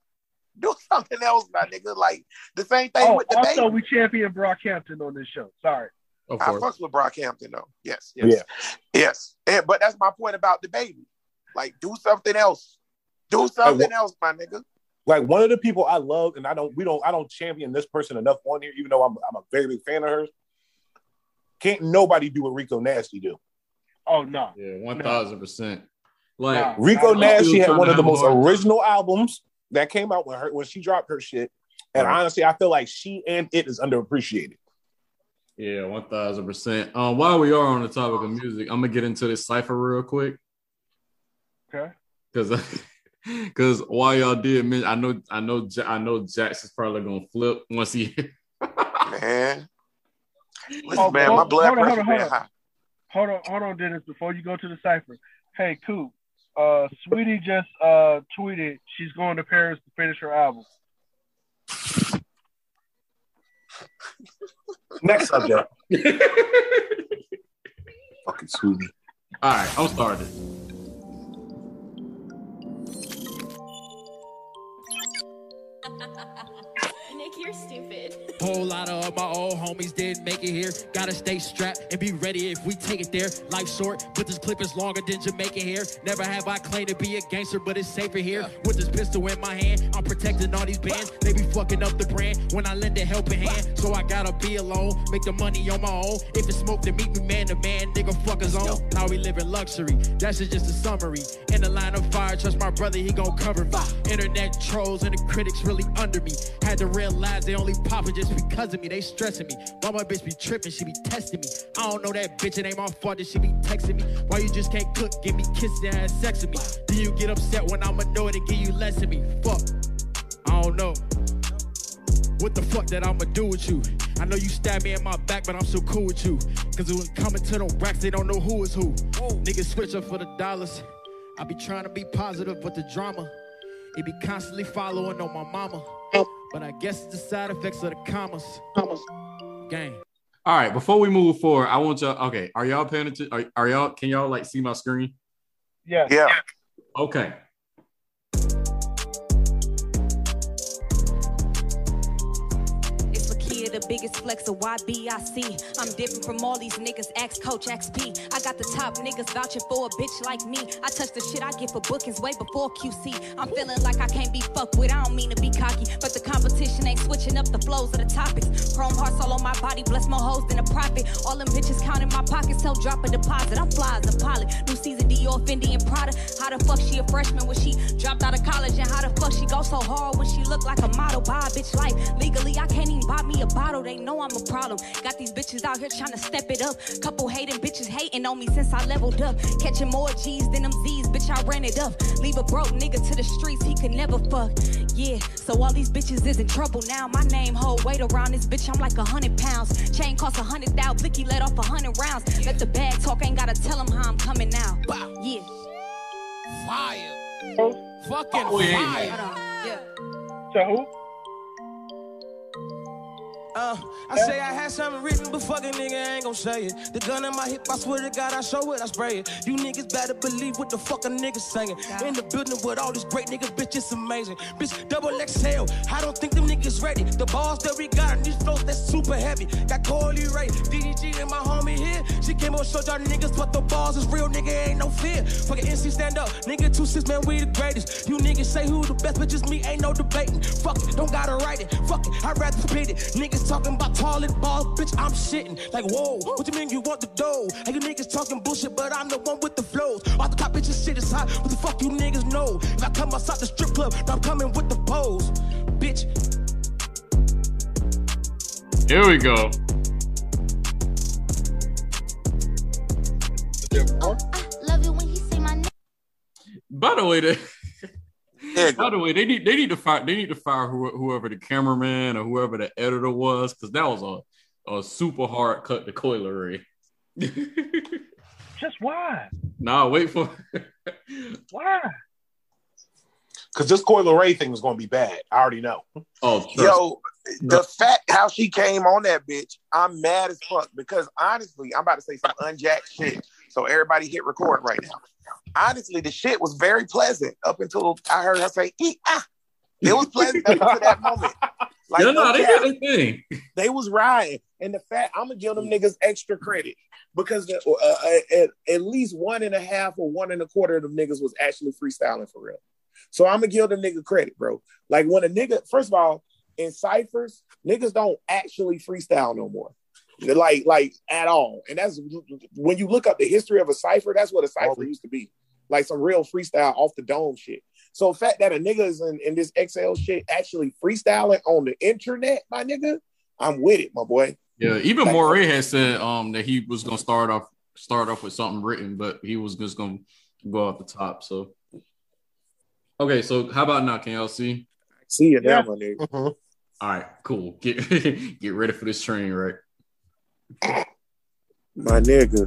Do something else, my nigga. Like the same thing Oh, with the also, baby. we champion Brockhampton on this show. Sorry. Of I course. fucks with Brockhampton though. Yes, yes, yes. And, but that's my point about the baby. Like, do something else. Do something wha- else, my nigga. Like one of the people I love, and I don't, we don't, I don't champion this person enough on here, even though I'm, I'm a very big fan of hers. Can't nobody do what Rico Nasty do. Oh no. Yeah, one thousand percent. Like Rico I'm Nasty still had one of the most hard- original albums that came out when her when she dropped her shit. And Right. honestly, I feel like she and it is underappreciated. Yeah, one thousand percent. Um, while we are on the topic of music, I'm gonna get into this cipher real quick Okay. because because [laughs] while y'all did, mention, I know I know I know Jackson's probably gonna flip once he. [laughs] Man. Listen, Oh, man, hold- my blood hold on, pressure hold on, been hold on. high. Hold on, hold on, Dennis. Before you go to the cipher, hey, Coop. Uh, Saweetie just uh tweeted she's going to Paris to finish her album. Next subject. [laughs] Fucking Saweetie. All right, I'm started. [laughs] Nick, you're stupid. Whole lot of my old homies didn't make it here. Gotta stay strapped and be ready if we take it there. Life short, but this clip is longer than Jamaican hair. Never have I claimed to be a gangster, but it's safer here. With this pistol in my hand, I'm protecting all these bands. They be fucking up the brand when I lend a helping hand. So I gotta be alone, make the money on my own. If it's smoke, then meet me man to man, nigga fuckers on. Now we live in luxury, that's just a summary. In the line of fire, trust my brother, he gon' cover me. Internet trolls and the critics really under me. Had to realize they only poppin' just because of me. They stressing me. Why my bitch be tripping? She be testing me. I don't know that bitch. It ain't my fault that she be texting me. Why you just can't cook? Give me kisses and sex with me. Do you get upset when I'm annoyed and give you less of me? Fuck. I don't know. What the fuck that I'ma do with you? I know you stab me in my back, but I'm so cool with you. Cause when coming to them racks, they don't know who is who. Niggas switch up for the dollars. I be trying to be positive, but the drama, it be constantly following on my mama. But I guess it's the side effects of the commas. Gang. All right, before we move forward, I want y'all. Okay, are y'all paying attention? Are, are y'all? Can y'all like see my screen? Yeah. Yeah. Okay. Biggest flex of YBIC. I'm different from all these niggas. Ask Coach XP. I got the top niggas vouching for a bitch like me. I touch the shit I get for bookings way before QC. I'm feeling like I can't be fucked with. I don't mean to be cocky, but the competition ain't switching up the flows of the topics. Chrome hearts all on my body, bless more hoes than a profit. All them bitches counting my pockets, tell drop a deposit. I'm fly as a pilot. New season Dior, Fendi, and Prada. How the fuck she a freshman when she dropped out of college? And how the fuck she go so hard when she look like a model? Buy a bitch life. Legally, I can't even buy me a bottle. They know I'm a problem. Got these bitches out here trying to step it up. Couple hating bitches hating on me since I leveled up. Catching more G's than them Z's, bitch, I ran it up. Leave a broke nigga to the streets, he could never fuck. Yeah, so all these bitches is in trouble now. My name hold weight around this bitch, I'm like a hundred pounds. Chain cost a hundred thou, blicky let off a hundred rounds. Let the bag talk, ain't gotta tell him how I'm coming now. Yeah. Fire. Fucking Oh, yeah. fire. Yeah. So who? Uh, I say I had something written, but fuck a nigga ain't gon' say it. The gun in my hip, I swear to God, I show it, I spray it. You niggas better believe what the fuck a nigga saying. In the building with all these great niggas, bitch, it's amazing. Bitch, double XL, I don't think them niggas ready. The balls that we got on these flows, that's super heavy. Got Coi Leray, DDG, and my homie here. She came on, showed y'all niggas, but the balls is real, nigga, ain't no fear. Fucking NC stand up, nigga, two six, man, we the greatest. You niggas say who the best, but just me, ain't no debating. Fuck it, don't gotta write it. Fuck it, I'd rather spit it. Niggas talking about toilet balls, bitch, I'm shitting. Like, whoa, what you mean you want the dough? And you niggas talking bullshit, but I'm the one with the flows. All the top bitches shit is hot. What the fuck you niggas know? If I come outside the strip club, I'm coming with the pose. Bitch, Here we go. Love it when he say my name. By the way, they, by the way, they need they need to fire they need to fire whoever the cameraman or whoever the editor was because that was a a super hard cut to Coi Leray. Just why? nah, wait for [laughs] Why? Because this Coi Leray thing was going to be bad. I already know. oh Yo, the fact how she came on that bitch, I'm mad as fuck because honestly, I'm about to say some unjacked shit. So everybody hit record right now. Honestly, the shit was very pleasant up until I heard her say, "Eat ah." It was pleasant up until that moment. [laughs] Like, no, no they did their thing. they was riding, and the fact I'm gonna give them niggas extra credit because the, uh, uh, at, at least one and a half or one and a quarter of them niggas was actually freestyling for real. So I'm gonna give them nigga credit, bro. Like when a nigga, first of all, in ciphers, niggas don't actually freestyle no more. Like, like at all. And that's when you look up the history of a cipher, that's what a cipher used to be. Like some real freestyle off the dome shit. So the fact that a nigga is in, in this XL shit actually freestyling on the internet, my nigga, I'm with it, my boy. Yeah, even Like- Morray had said um that he was gonna start off start off with something written, but he was just gonna go off the top. So okay, so how about now? Can y'all see? See you Yeah. now, my nigga. All right, cool. Get [laughs] get ready for this train wreck. My nigga.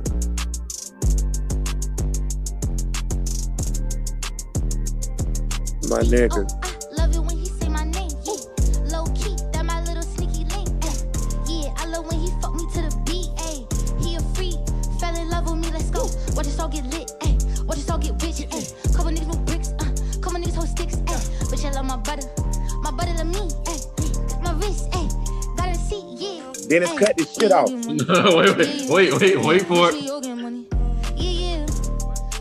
My nigga. Oh, love it when he say my name, yeah. Low key, that my little sneaky link. Yeah, I love when he fuck me to the beat, ayy. He a freak, fell in love with me, let's go. Watch us all get lit, ayy. Watch us all get rich, ayy. Couple niggas with bricks. Uh. Couple niggas hold sticks, ayy. Bitch, I love my butter. My butter love me, Dennis ayy. cut this shit off. [laughs] [laughs] wait, wait, wait, wait, wait for it. We all get money. Yeah, yeah.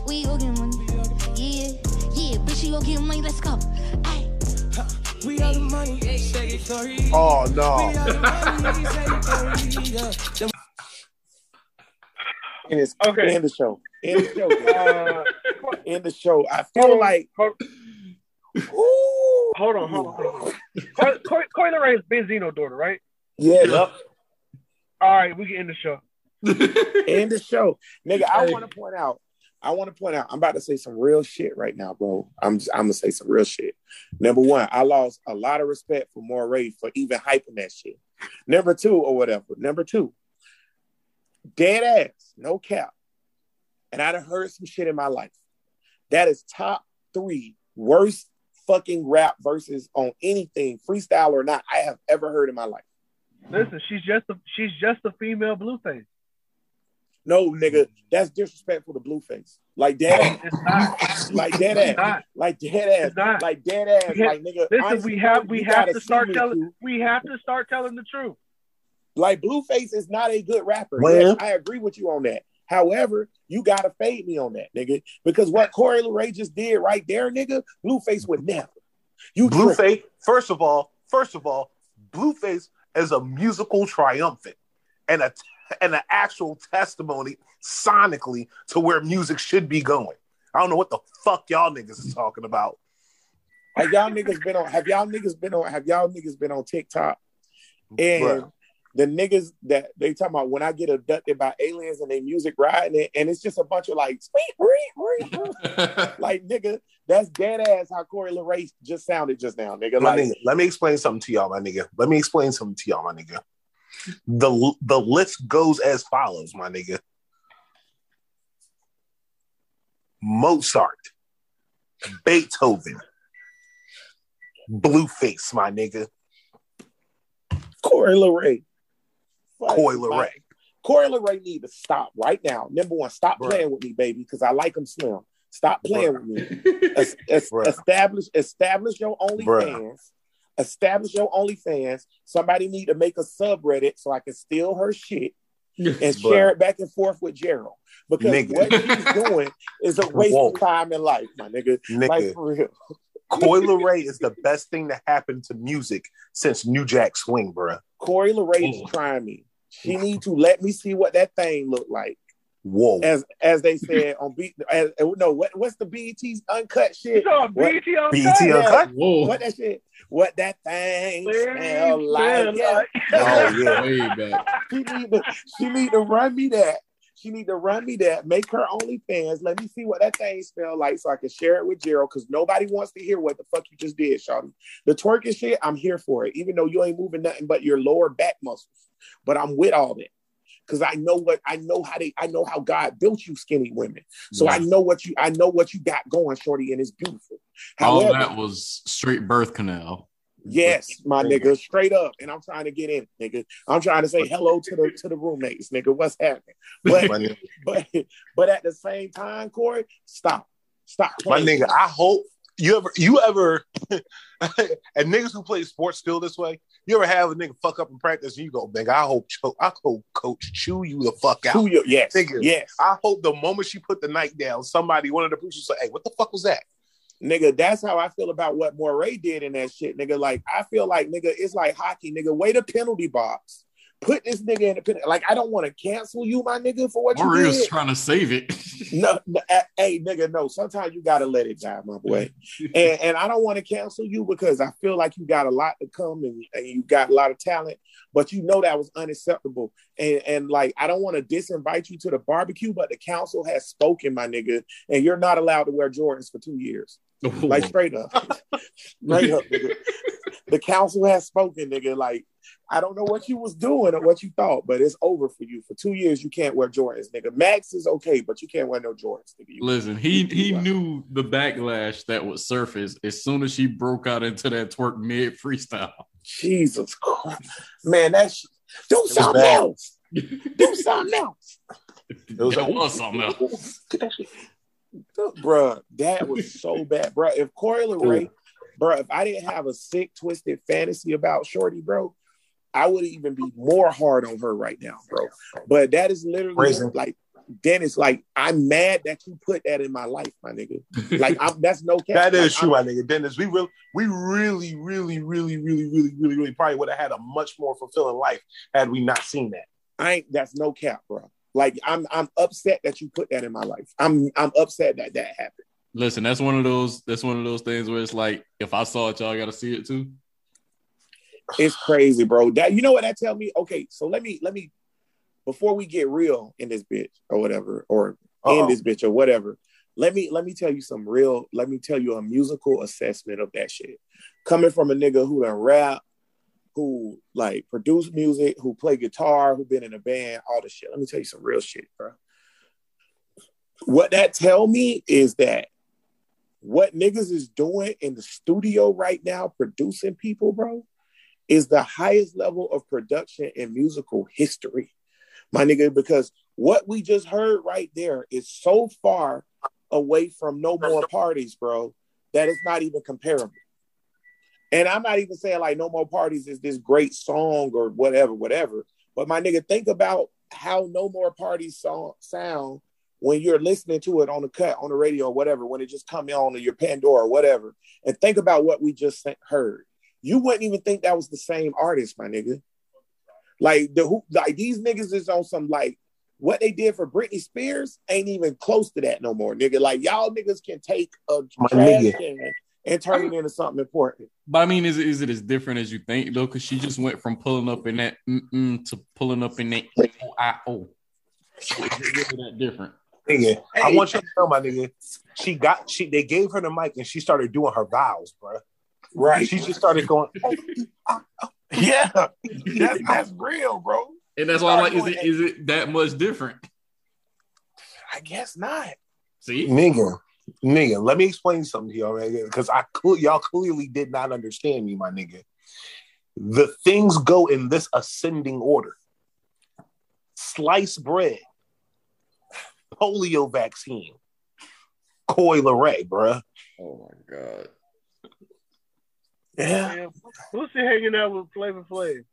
We all get money. Yeah, yeah. Bitch, you all get money, let's go. We are the money, say it for you. Oh no. We are the money, say it for you. Yeah. And it's Okay. End the show. End the show. Uh, End the show. I feel like hold, ooh, hold on, hold on, hold on. Coi- Coi- Coi Leray is Benzino's daughter, right? yeah, All right, we can end the show. [laughs] end the show. Nigga, I want to point out, I want to point out, I'm about to say some real shit right now, bro. I'm I'm gonna say some real shit. Number one, I lost a lot of respect for Morray for even hyping that shit. Number two, or whatever. Number two, dead ass, no cap. And I done heard some shit in my life. That is top three worst fucking rap verses on anything, freestyle or not, I have ever heard in my life. Listen, she's just a she's just a female Blueface. No, nigga, that's disrespectful to Blueface. Like dead It's not. ass. Like dead It's ass. not. Like dead ass. It's not. Like dead ass. Like nigga. Listen, honestly, we have we have gotta start telling dude. we have to start telling the truth. Like Blueface is not a good rapper. Well- Yes, I agree with you on that. However, you gotta fade me on that, nigga. Because what Coi Leray just did right there, nigga, Blueface would never. You tripping. Blueface, first of all, first of all, Blueface is a musical triumphant and a and an actual testimony sonically to where music should be going. I don't know what the fuck y'all niggas is talking about. Have y'all niggas been on? Have y'all niggas been on? Have y'all niggas been on TikTok? And Bruh. The niggas that they talking about when I get abducted by aliens and they music riding it, and it's just a bunch of like, sweet, sweet, sweet. [laughs] like nigga, that's dead ass how Coi Leray just sounded just now, nigga. Like, nigga, let me explain something to y'all, my nigga. Let me explain something to y'all, my nigga. The the list goes as follows, my nigga. Mozart, Beethoven, Blueface, my nigga, Corey LeRae. Fuck, Coi Leray. Coi Leray need to stop right now. Number one, stop Bruh. playing with me, baby, because I like him slim. Stop playing Bruh. with me. Es- [laughs] es- establish establish your. OnlyFans. Establish your OnlyFans. Somebody need to make a subreddit so I can steal her shit and share it back and forth with Gerald. Because Nigga. what he's [laughs] doing is a waste Whoa. of time in life, my nigga. Nigga. Like for real. Coy [laughs] LeRae is the best thing to happen to music since New Jack Swing, bruh. Corey Mm. is trying me. She need to let me see what that thing look like. Whoa. As as they said on beat as, no what what's the BET's uncut shit? What- BT Uncut? BET Uncut? Whoa. What that shit? What that thing Thing smell like? Yeah. Oh yeah. Way back. [laughs] she need to she need to run me that. She need to run me that. Make her OnlyFans. Let me see what that thing smell like so I can share it with Gerald. Because nobody wants to hear what the fuck you just did, Shawty. The twerking shit, I'm here for it. Even though you ain't moving nothing but your lower back muscles. But I'm with all that. Because I know what I know how they I know how God built you skinny women. So I know what you I know what you got going, Shorty, and it's beautiful. All However, that was straight birth canal. Yes, my nigga, straight up. And I'm trying to get in, nigga. I'm trying to say hello to the [laughs] to the roommates, nigga. What's happening? But [laughs] but but at the same time, Corey, stop. Stop. My nigga, I hope you ever you ever [laughs] and niggas who play sports still this way. You ever have a nigga fuck up in practice and you go, nigga, I hope cho- I hope coach chew you the fuck out. Chew you- yes, nigga. yes. I hope the moment she put the knife down, somebody, one of the producers, say, "Hey, what the fuck was that?" Nigga, that's how I feel about what Morray did in that shit, nigga. Like, I feel like, nigga, it's like hockey, nigga. Wait a penalty box. Put this nigga in the penalty. Like, I don't want to cancel you, my nigga, for what you did. trying to save it. [laughs] No, no, eh, hey, nigga, no. Sometimes you gotta let it die, my boy. [laughs] and and I don't want to cancel you because I feel like you got a lot to come and, and you got a lot of talent, but you know that was unacceptable. And and like I don't want to disinvite you to the barbecue, but the council has spoken, my nigga, and you're not allowed to wear Jordans for two years. Like straight up. [laughs] straight up, nigga. The council has spoken, nigga. Like, I don't know what you was doing or what you thought, but it's over for you. For two years, you can't wear Jordans, nigga. Max is okay, but you can't wear no Jordans, nigga. You- Listen, he he knew the backlash that would surface as soon as she broke out into that twerk mid freestyle. Jesus Christ, man, that's do was something else. Do something else. [laughs] It was, that was something else. [laughs] Bruh, that was so bad, bruh. If Coi Leray, bruh, if I didn't have a sick, twisted fantasy about Shorty, bro, I would even be more hard on her right now, bro. But that is literally Crazy. like Dennis, like I'm mad that you put that in my life, my nigga. Like I'm, that's no cap. That is Like, true, I'm- my nigga. Dennis, we really, we really, really, really, really, really, really, really probably would have had a much more fulfilling life had we not seen that. I ain't that's no cap, bro. Like I'm I'm upset that you put that in my life. I'm I'm upset that that happened. Listen, that's one of those. That's one of those things where it's like, if I saw it, y'all got to see it too. It's crazy, bro. That you know what that tell me? Okay, so let me let me before we get real in this bitch or whatever, or in Uh-oh. this bitch or whatever. Let me let me tell you some real. Let me tell you a musical assessment of that shit. Coming from a nigga who done rap, who like produce music, who play guitar, who been in a band, all the shit. Let me tell you some real shit, bro. What that tell me is that what niggas is doing in the studio right now, producing people, bro, is the highest level of production in musical history, my nigga. Because what we just heard right there is so far away from no more parties, bro, that it's not even comparable. And I'm not even saying like no more parties is this great song or whatever, whatever. But my nigga, think about how no more parties song sound when you're listening to it on the cut, on the radio, or whatever, when it just come on your Pandora or whatever. And think about what we just heard. You wouldn't even think that was the same artist, my nigga. Like the who like these niggas is on some like what they did for Britney Spears ain't even close to that no more, nigga. Like y'all niggas can take a My trash nigga. can and turn it into something important. But I mean, is it, is it as different as you think though? Because she just went from pulling up in that mm-mm to pulling up in that O-I-O. Is it that different? Nigga, I want you to know, my nigga. She got she. They gave her the mic and she started doing her vows, bro. Right. She just started going. Oh, oh, oh. Yeah, [laughs] that's, that's real, bro. And that's why I'm like, is it is it that much different? I guess not. See, nigga, nigga. Let me explain something to y'all, man, because I cle- y'all clearly did not understand me, my nigga. The things go in this ascending order: sliced bread, polio vaccine, Coi Leray, bruh. Oh my god. Yeah. Who's he hanging out with Flavor Flav?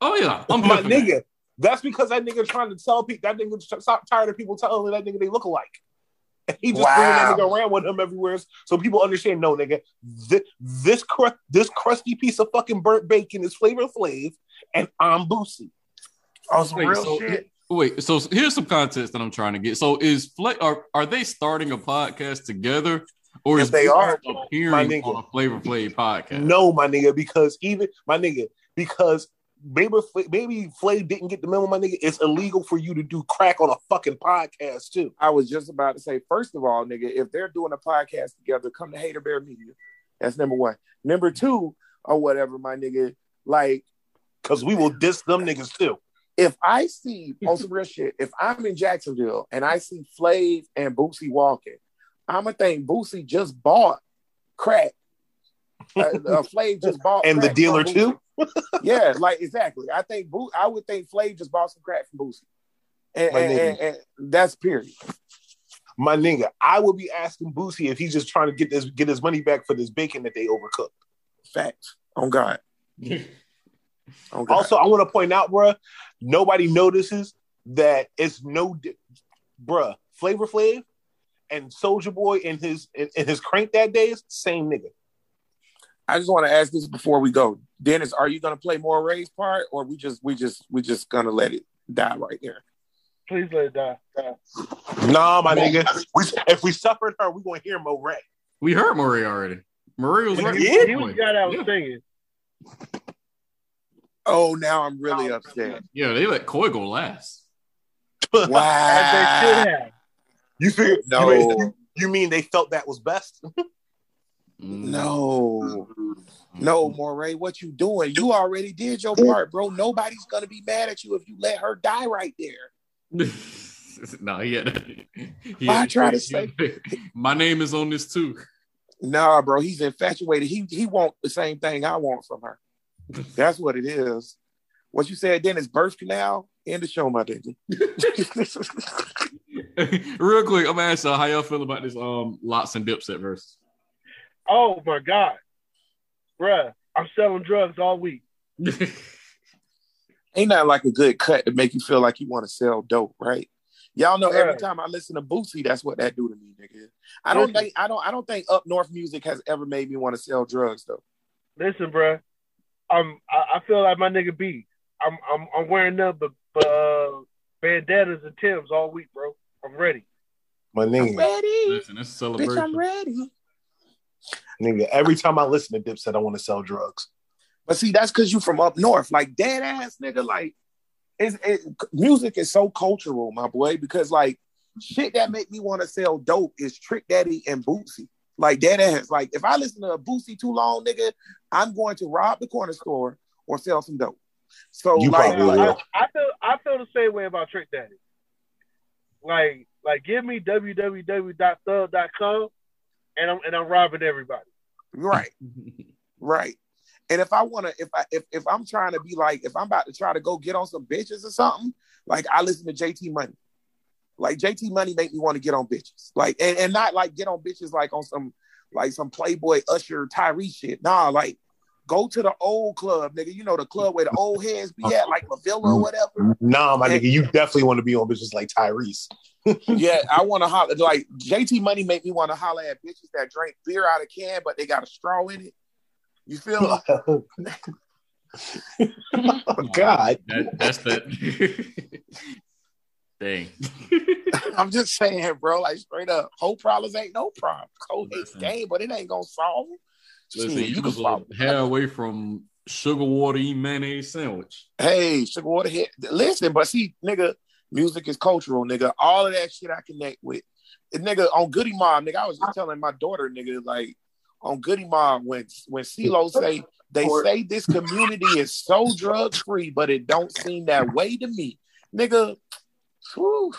Oh yeah, I'm my here that. nigga. That's because that nigga trying to tell people that nigga t- tired of people telling that nigga they look alike. And [laughs] he just bringing that nigga around with him everywhere, so people understand. No, nigga, this this, cru- this crusty piece of fucking burnt bacon is Flavor Flav, and I'm Boosie. Oh, some Wait, real so, shit. Wait, so here's some context that I'm trying to get. So is Fla- are are they starting a podcast together, or If is they Boosie are, my appearing nigga. on a Flavor Flav podcast? No, my nigga, because even my nigga, because maybe Fla- maybe Flav didn't get the memo, my nigga. It's illegal for you to do crack on a fucking podcast too. I was just about to say, first of all, nigga, if they're doing a podcast together, come to Hater Bear Media. That's number one. Number two, or whatever, my nigga, like, because we will diss them niggas too. If I see on some real shit, if I'm in Jacksonville and I see Flav and Boosie walking, I'ma think Boosie just bought crack uh, uh, Flav just bought And the dealer too? Yeah, like exactly. I think Bo- I would think Flav just bought some crack from Boosie, and, and, and, and that's period. My nigga, I would be asking Boosie if he's just trying to get this get his money back for this bacon that they overcooked. Facts. On God. [laughs] On God. Also, I want to point out, bruh, nobody notices that it's no, di- bruh, Flavor Flav and Soulja Boy in his in, in his crank that day is same nigga. I just want to ask this before we go, Dennis. Are you gonna play more Ray's part, or we just we just we just gonna let it die right there? Please let it die. die. Nah, my nigga. We, if we suffered her, we gonna hear Morray. We heard Morray already. Morray was right. did? He was the guy that was singing. Oh, now I'm really oh, upset. Yeah, they let Coy go last. [laughs] Wow. they should have. You feel No. You mean, you mean they felt that was best? [laughs] No, no, Morray, what you doing? You already did your part, bro. Nobody's gonna be mad at you if you let her die right there. [laughs] no, he had. He had I try to say- [laughs] my name is on this too. Nah, bro, he's infatuated. He he want the same thing I want from her. That's what it is. What you said, Dennis, birth canal. End the show, my nigga. [laughs] Real quick, I'm gonna ask y'all how y'all feel about this um LOX and dipset verse. Oh my God. Bruh, I'm selling drugs all week. [laughs] Ain't nothing like a good cut to make you feel like you want to sell dope, right? Y'all know every time I listen to Boosie, that's what that do to me, nigga. I don't Listen. think I don't I don't think up north music has ever made me want to sell drugs though. Listen, bruh. I'm I, I feel like my nigga B. I'm I'm I'm wearing nothing but uh, bandanas and Tims all week, bro. I'm ready. My nigga, Ready, Listen, it's a bitch, celebration. I'm ready. Nigga. Every time I listen to Dipset, I want to sell drugs. But see, that's because you from up north, like dead ass nigga. Like, it's, it, music is so cultural, my boy. Because like, shit that make me want to sell dope is Trick Daddy and Boosie. Like dead ass. Like, if I listen to a Boosie too long, nigga, I'm going to rob the corner store or sell some dope. So You like, probably I, will. I feel I feel the same way about Trick Daddy. Like like give me www.thug.com and I'm and I'm robbing everybody. right, [laughs] right. And if I want to, if I if if I'm trying to be like, if I'm about to try to go get on some bitches or something, like I listen to JT Money. Like JT Money make me want to get on bitches. Like and, and not like get on bitches like on some like some Playboy Usher Tyrese shit. Nah, like go to the old club, nigga. You know the club where the old heads be at, like La Villa or whatever. Nah, my nigga, you definitely want to be on bitches like Tyrese. [laughs] yeah, I want to holler like JT Money make me want to holler at bitches that drink beer out of can, but they got a straw in it. You feel me? oh, [laughs] God, That, that's that. [laughs] thing. I'm just saying, bro. Like straight up, whole problems ain't no problem. Cold hates game, but it ain't gonna solve them. Listen, you you can was follow. a hair away from sugar water eat mayonnaise sandwich. Hey, sugar water hit. Listen, but see, nigga, music is cultural, nigga. All of that shit I connect with. And nigga, on Goodie Mob, nigga, I was just telling my daughter, nigga, like on Goodie Mob, when when CeeLo say they say this community is so drug free, but it don't seem that way to me, nigga. Whew,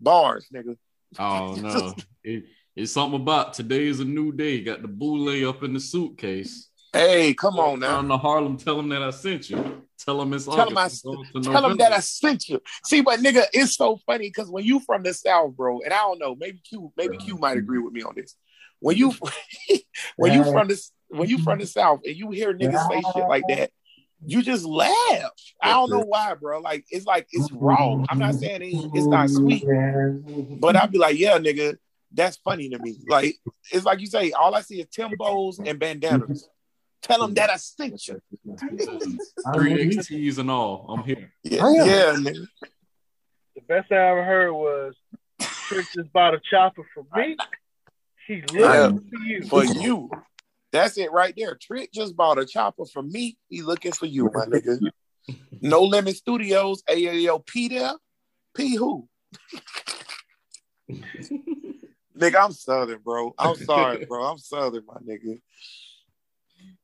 bars, nigga. Oh no. [laughs] it, it's something about today is a new day. Got the boule up in the suitcase. Hey, come on now. Down to Harlem, tell them that I sent you. Tell them it's Tell them, I, tell them that I sent you. See, but nigga, it's so funny because when you from the South, bro, and I don't know, maybe Q, maybe Q might agree with me on this. When you [laughs] [laughs] when you from this when you from the South and you hear niggas say shit like that, you just laugh. I don't know why, bro. Like it's like it's wrong. I'm not saying it, it's not sweet, but I'd be like, yeah, nigga, that's funny to me. Like it's like you say, all I see is Timbos and bandanas. Tell them that I sent you. [laughs] Three XTs and all. I'm here. Yeah, yeah, nigga. The best I ever heard was Trick just bought a chopper for me. He Yeah, looking for you. for you. That's it right there. Trick just bought a chopper for me. He looking for you, my nigga. No Limit Studios, AAO P there. P who? [laughs] nigga, I'm Southern, bro. I'm [laughs] sorry, bro. I'm Southern, my nigga.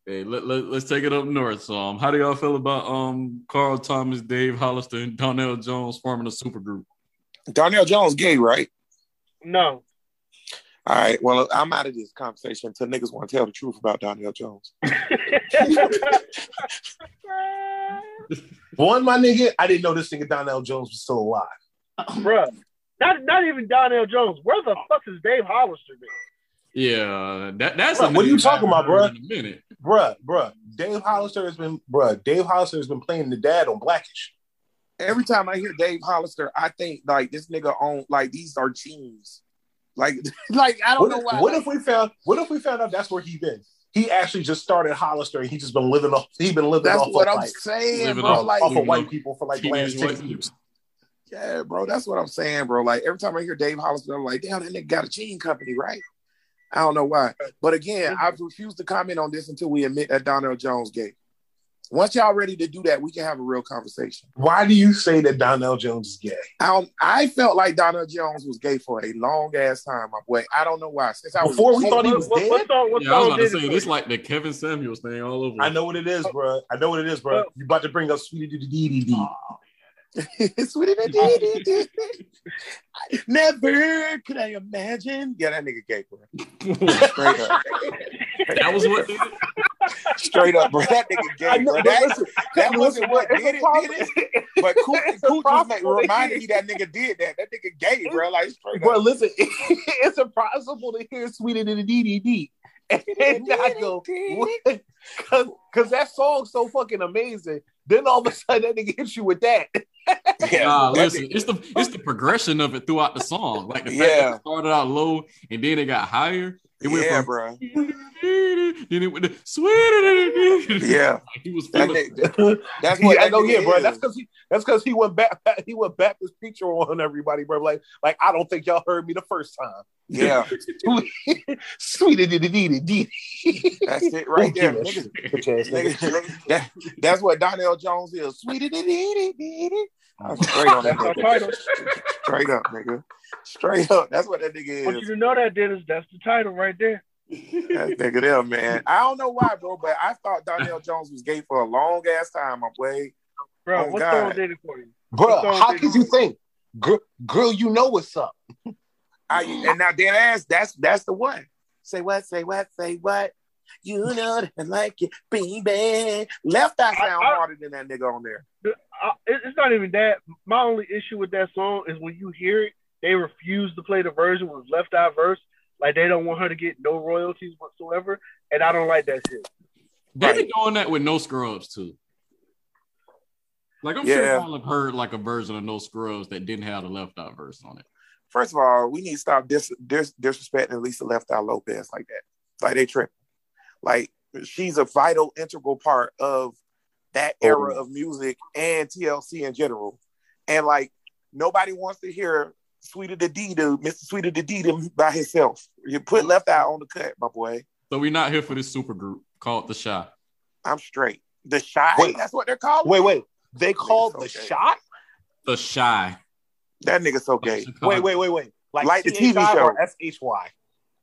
Hey, let, let, let's take it up north. So, um, how do y'all feel about um Carl Thomas, Dave Hollister, and Donell Jones forming a supergroup? Darnell Jones gay, right? No. All right. Well, I'm out of this conversation until niggas want to tell the truth about Donell Jones. [laughs] One, my nigga, I didn't know this nigga Donell Jones was still alive. Bruh. Not not even Donell Jones. Where the fuck is Dave Hollister been? Yeah, that that's Bruh, a what are you talking about, haven't bruh? heard in a minute. Bruh, bruh. Dave Hollister has been, bruh. Dave Hollister has been playing the dad on Blackish. Every time I hear Dave Hollister, I think like this nigga on like these are teams. Like, [laughs] like I don't What know if, why. what if we found? What if we found out that's where he been? He actually just started Hollister, and he just been living off. He been living That's off what of I'm like, saying, bro. off- Like, off of white people for like the last Teenage six years. Yeah, bro. That's what I'm saying, bro. Like every time I hear Dave Hollister, I'm like, damn, that nigga got a jean company, right? I don't know why. But again, I've refused to comment on this until we admit that Donell Jones gay. Once y'all ready to do that, we can have a real conversation. Why do you say that Donell Jones is gay? I I felt like Donell Jones was gay for a long ass time, my boy. I don't know why. Since I was Before we a thought he was What, dead. what song? What Yeah, I was about to say for this like the Kevin Samuels thing all over. I know what it is, bro. I know what it is, bro. Oh. You about to bring up Sweetie Dee Dee Sweetie dee oh. Dee dee dee. Never could I imagine. Yeah, that nigga gay, bro. Straight up. [laughs] that was what? Straight up, bro. That nigga gay, I know, bro. That, listen, that listen, wasn't what did it, did it. But Cooch, [laughs] It's a Cooch was problem. reminded me that nigga did that. That nigga gay, bro. Like straight Bro, up. listen, [laughs] it's impossible to hear Sweetie Dee Dee Dee and not go, because because that song's so fucking amazing. Then all of a sudden that nigga hits you with that. Yeah, Nah, listen, it's the it's the progression of it throughout the song. Like the fact Yeah. that it started out low and then it got higher. It went yeah, from bro. then it went to sweet. Yeah. he was That feeling nigga, that's what yeah, I that know, nigga yeah, bro. is. That's because he that's because he went back [laughs] he went back this picture on everybody, bro. Like, like I don't think y'all heard me the first time. Yeah, [laughs] Sweetie Dee Dee Dee Dee. that's it right there. Don't Nigga, give a shit, bitch ass nigga. nigga, [laughs] that, that's what Donell Jones is. Sweetie dee dee dee dee dee. I'm straight on that nigga. title. Straight up, nigga. Straight up. That's what that nigga Want is. you to know that, Dennis. That's the title right there. That nigga there, man. I don't know why, bro, but I thought Donell Jones was gay for a long ass time, my boy. Bro, Oh, what God. song did it for you? Bro, how could you think? Girl, girl, you know what's up. I and now dead ass, that's that's the one. Say what, say what, say what. You know that I like it, baby. Left eye sound I- I- harder than that nigga on there. I, it's not even that. My only issue with that song is when you hear it, they refuse to play the version with left eye verse. Like they don't want her to get no royalties whatsoever, and I don't like that shit. They be doing that with no scrubs too. Like I'm sure Yeah. y'all have heard like a version of no scrubs that didn't have the left eye verse on it. First of all, we need to stop dis, dis, disrespecting Lisa Left Eye Lopez like that. Like they tripping. Like she's a vital, integral part of that oh, era of music and TLC in general. And like nobody wants to hear Sweeter the D to Mr. Sweeter the D to by himself. You put Left Eye on the cut, my boy. So we're not here for this super group called the Shy. I'm straight. The shy. Wait. that's what they're called. Wait, wait. They called the so gay. shot? The Shy. That nigga so gay. Wait, wait, wait, wait. Like, Like the TV show. or SHY?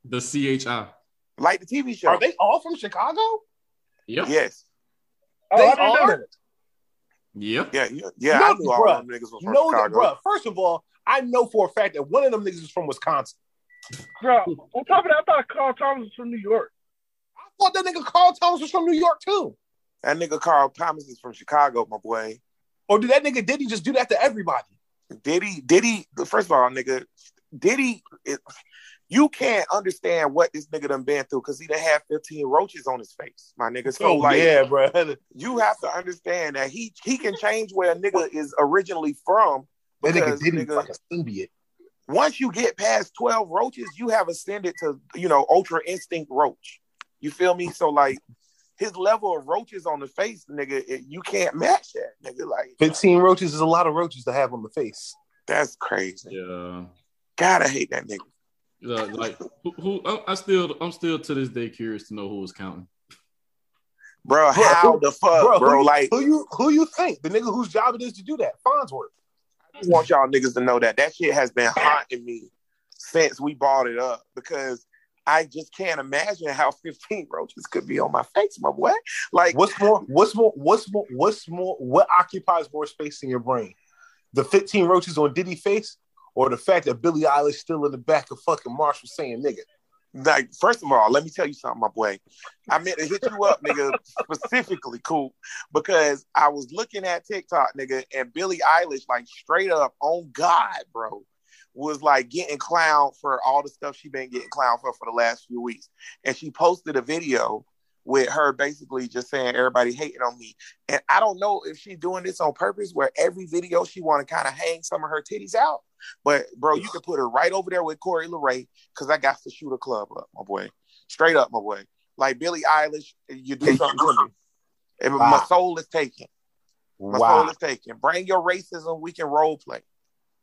The CHI. Like the TV show. Are they all from Chicago? Yep. Yes. Oh, They I didn't know are? that. Yep. Yeah, yeah, yeah. No, I knew all them niggas was from No, that, Chicago. bro. First of all, I know for a fact that one of them niggas is from Wisconsin. Bro, on top of that, I thought Carl Thomas was from New York. I thought that nigga Carl Thomas was from New York too. That nigga Carl Thomas is from Chicago, my boy. Or did that nigga did he just do that to everybody? Did he? Did he? First of all, nigga, did he? It, you can't understand what this nigga done been through because he done had 15 roaches on his face, my nigga. So oh like, yeah, bro. [laughs] you have to understand that he he can change where a nigga is originally from. That nigga Because, did he nigga, like a symbiote. once you get past 12 roaches, you have ascended to, you know, ultra instinct roach. You feel me? So like his level of roaches on the face, nigga, it, you can't match that, nigga. Like 15 roaches is a lot of roaches to have on the face. that's crazy. Yeah. Gotta hate that nigga. Yeah, like who, who I- I still I'm still to this day curious to know who was counting. Bro, Bro, how who- the fuck, bro? who, like who you who you think the nigga whose job it is to do that? Farnsworth. I just want y'all niggas to know that that shit has been haunting me since we bought it up because I just can't imagine how [laughs] 15 roaches could be on my face, my boy. Like, What's more? What's more? What's more? What's more? What occupies more space in your brain? The 15 roaches on Diddy face, or the fact that Billie Eilish still in the back of fucking Marshall saying nigga. Like, first of all, let me tell you something, my boy. I meant to hit you up, nigga, [laughs] specifically, cool, because I was looking at TikTok, nigga, and Billie Eilish, like, straight up, on God, bro, was like getting clown for all the stuff she been getting clown for for the last few weeks, and she posted a video with her basically just saying everybody hating on me, and I don't know if she's doing this on purpose, where every video she want to kind of hang some of her titties out. But bro, you can put her right over there with Coi Leray because I got to shoot a club up, my boy. Straight up, my boy. Like Billie Eilish, you do something to me. And Wow. My soul is taken. My Wow. soul is taken. Bring your racism. We can role play.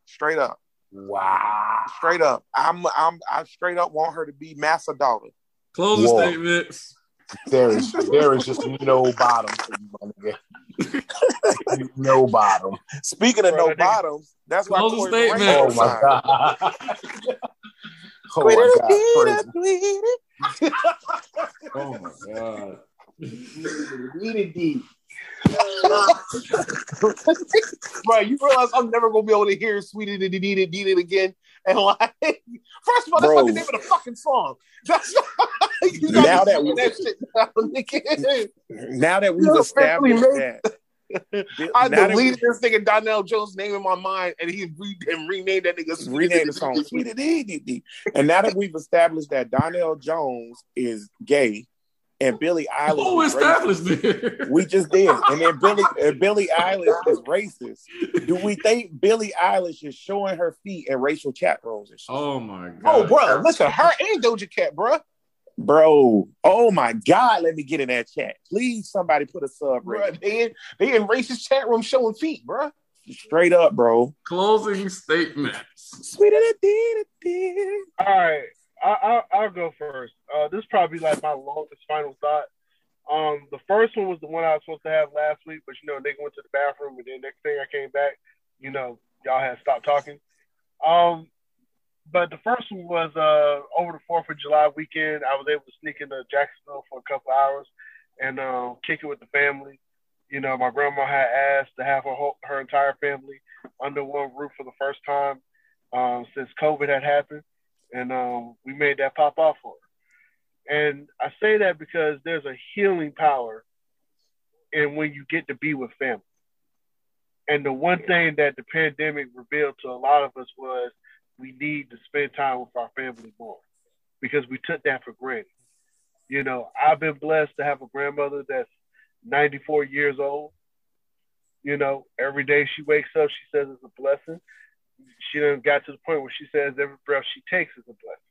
Straight up. Wow. Straight up. I'm I'm I straight up want her to be Massa daughter. Closing Whoa. statements. There is there is just no bottom for you, my nigga. no bottom. Speaking of Bro, no that nigga- botons, that's why Closing Coi Leray statement. Oh was my god. Oh my god. Oh my god. Bro, you realize I'm never gonna be able to hear "Sweetie Did It Did It again? And [laughs] like, first of all, that's Bro. not the name of the fucking song. That's [laughs] you gotta Now that we- that shit. Now that we've You're established that, [laughs] I now that we- deleted this nigga Donell Jones' name in my mind, and he re- and renamed that nigga. Renamed the song Did It. Sweetie Dee Dee Dee. And now that we've established that Donell Jones is gay and Billie Eilish Who is established racist, this? we just did. And then [laughs] Billy and Billie Eilish is racist. Do we think Billie Eilish is showing her feet in racial chat rooms? Oh my oh, god. Oh, bro, listen, her and Doja Cat, bro. Bro, oh my God, let me get in that chat. Please, somebody put a sub bro they, in, they in racist chat room showing feet, bro. Straight up, bro. Closing statements. Sweetie Dee Dee Dee. All right, I, I, I'll go first. Uh, this is probably like my longest final thought. Um, the first one was the one I was supposed to have last week, but you know, nigga went to the bathroom, and then next thing I came back, you know, y'all had stopped talking. Um, but the first one was uh over the Fourth of July weekend. I was able to sneak into Jacksonville for a couple hours and uh, kick it with the family. You know, my grandma had asked to have her whole, her entire family under one roof for the first time um, since COVID had happened, and um, we made that pop off for her. And I say that because there's a healing power in when you get to be with family. And the one thing that the pandemic revealed to a lot of us was we need to spend time with our family more because we took that for granted. You know, I've been blessed to have a grandmother that's 94 years old. You know, every day she wakes up, she says it's a blessing. She done got to the point where she says every breath she takes is a blessing.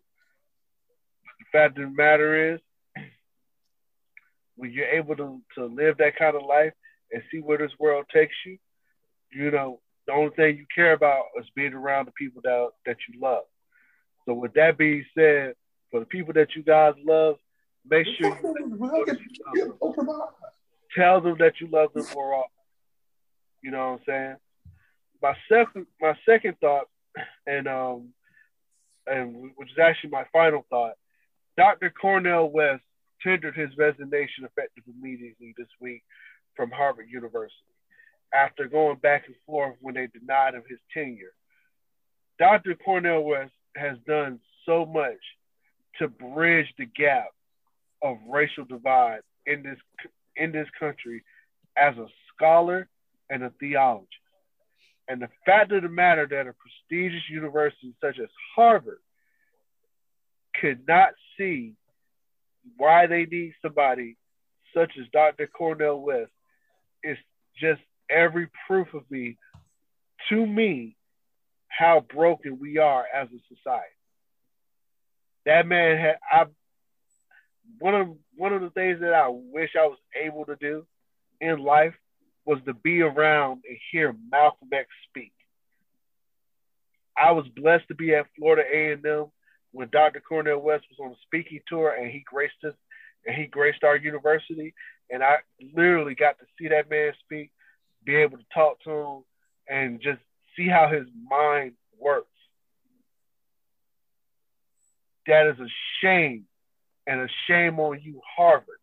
The fact of the matter is, when you're able to, to live that kind of life and see where this world takes you, you know, the only thing you care about is being around the people that that you love. So with that being said, for the people that you guys love, make sure you tell them that you love them more often. You know what I'm saying? My second my second thought, and um and which is actually my final thought, Dr. Cornel West tendered his resignation effective immediately this week from Harvard University after going back and forth when they denied him his tenure. Dr. Cornel West has done so much to bridge the gap of racial divide in this in this country as a scholar and a theologist. And the fact of the matter that a prestigious university such as Harvard could not see why they need somebody such as Dr. Cornel West is just every proof of me to me how broken we are as a society. That man had I one of one of the things that I wish I was able to do in life was to be around and hear Malcolm X speak. I was blessed to be at Florida A&M when Dr. Cornel West was on a speaking tour and he graced us and he graced our university and I literally got to see that man speak, be able to talk to him and just see how his mind works. That is a shame and a shame on you, Harvard,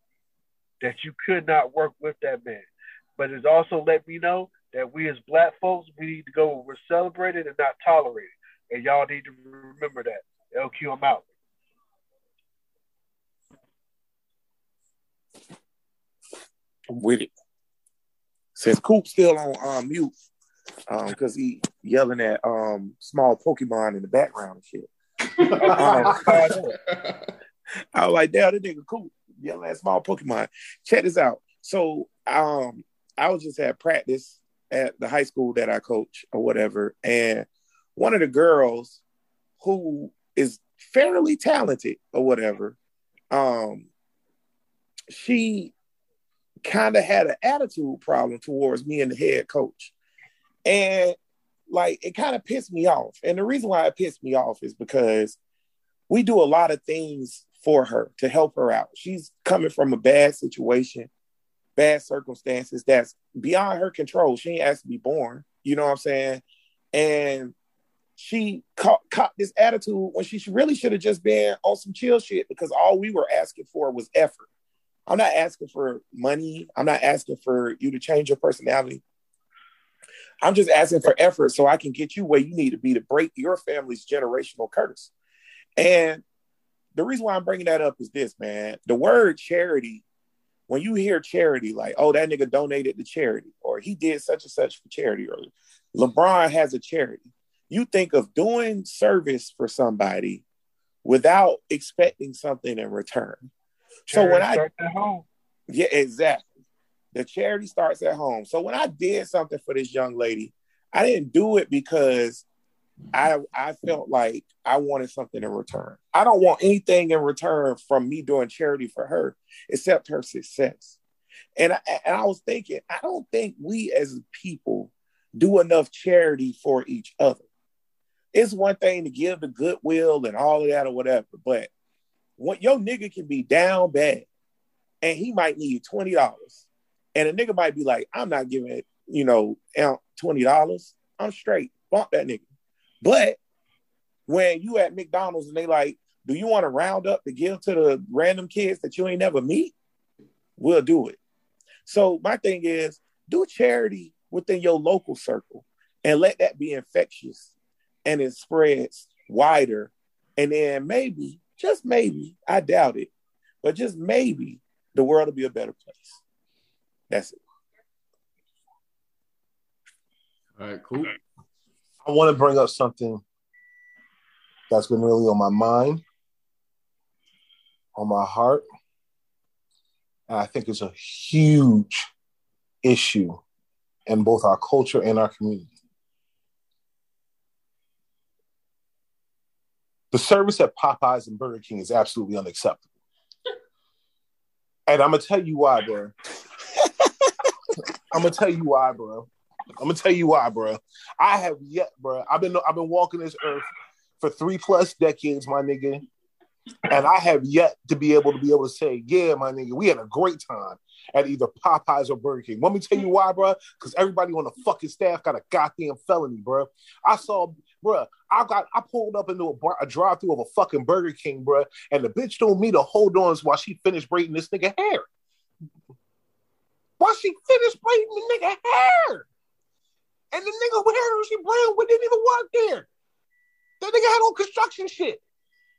that you could not work with that man. But it's also let me know that we as black folks, we need to go where we're celebrated and not tolerated. and y'all need to remember that. LQ, I'm out. I'm with it. Says Coop still on um, mute um because he yelling at um small Pokemon in the background and shit. Um, [laughs] I was like, damn, this nigga Coop yelling at small Pokemon. Check this out. So um I was just at practice at the high school that I coach or whatever, and one of the girls who is fairly talented or whatever, um, she kind of had an attitude problem towards me and the head coach. And like it kind of pissed me off. And the reason why it pissed me off is because we do a lot of things for her to help her out. She's coming from a bad situation, bad circumstances that's beyond her control. She ain't asked to be born. You know what I'm saying? And she caught, caught this attitude when she really should have just been on some chill shit because all we were asking for was effort. I'm not asking for money. I'm not asking for you to change your personality. I'm just asking for effort so I can get you where you need to be to break your family's generational curse. And the reason why I'm bringing that up is this, man. The word charity, when you hear charity, like, oh, that nigga donated to charity, or he did such and such for charity, or LeBron has a charity, you think of doing service for somebody without expecting something in return. so when I at home. yeah, exactly. The charity starts at home. So when I did something for this young lady, I didn't do it because I I felt like I wanted something in return. I don't want anything in return from me doing charity for her except her success. And I, and I was thinking, I don't think we as people do enough charity for each other. It's one thing to give the goodwill and all of that or whatever, but what your nigga can be down bad and he might need twenty dollars, and a nigga might be like, "I'm not giving it, you know, twenty dollars. I'm straight. Bump that nigga." But when you at McDonald's and they like, "Do you want to round up to give to the random kids that you ain't never meet?" We'll do it. So my thing is, do charity within your local circle and let that be infectious, and it spreads wider, and then maybe, just maybe, I doubt it, but just maybe the world will be a better place. That's it. All right, cool. I want to bring up something that's been really on my mind, on my heart. And I think it's a huge issue in both our culture and our community. The service at Popeyes and Burger King is absolutely unacceptable. And I'm gonna tell you why, bro. I'm gonna tell you why, bro. I'm gonna tell you why, bro. I have yet, bro. I've been I've been walking this earth for three plus decades, my nigga, and I have yet to be able to be able to say, yeah, my nigga, we had a great time at either Popeyes or Burger King. Let me tell you why, bro. Because everybody on the fucking staff got a goddamn felony, bro. I saw, bro. I got I pulled up into a, bar, a drive through of a fucking Burger King, bro, and the bitch told me to hold on while she finished braiding this nigga hair. While she finished braiding the nigga hair. And the nigga with hair she braiding with didn't even work there. That nigga had on construction shit.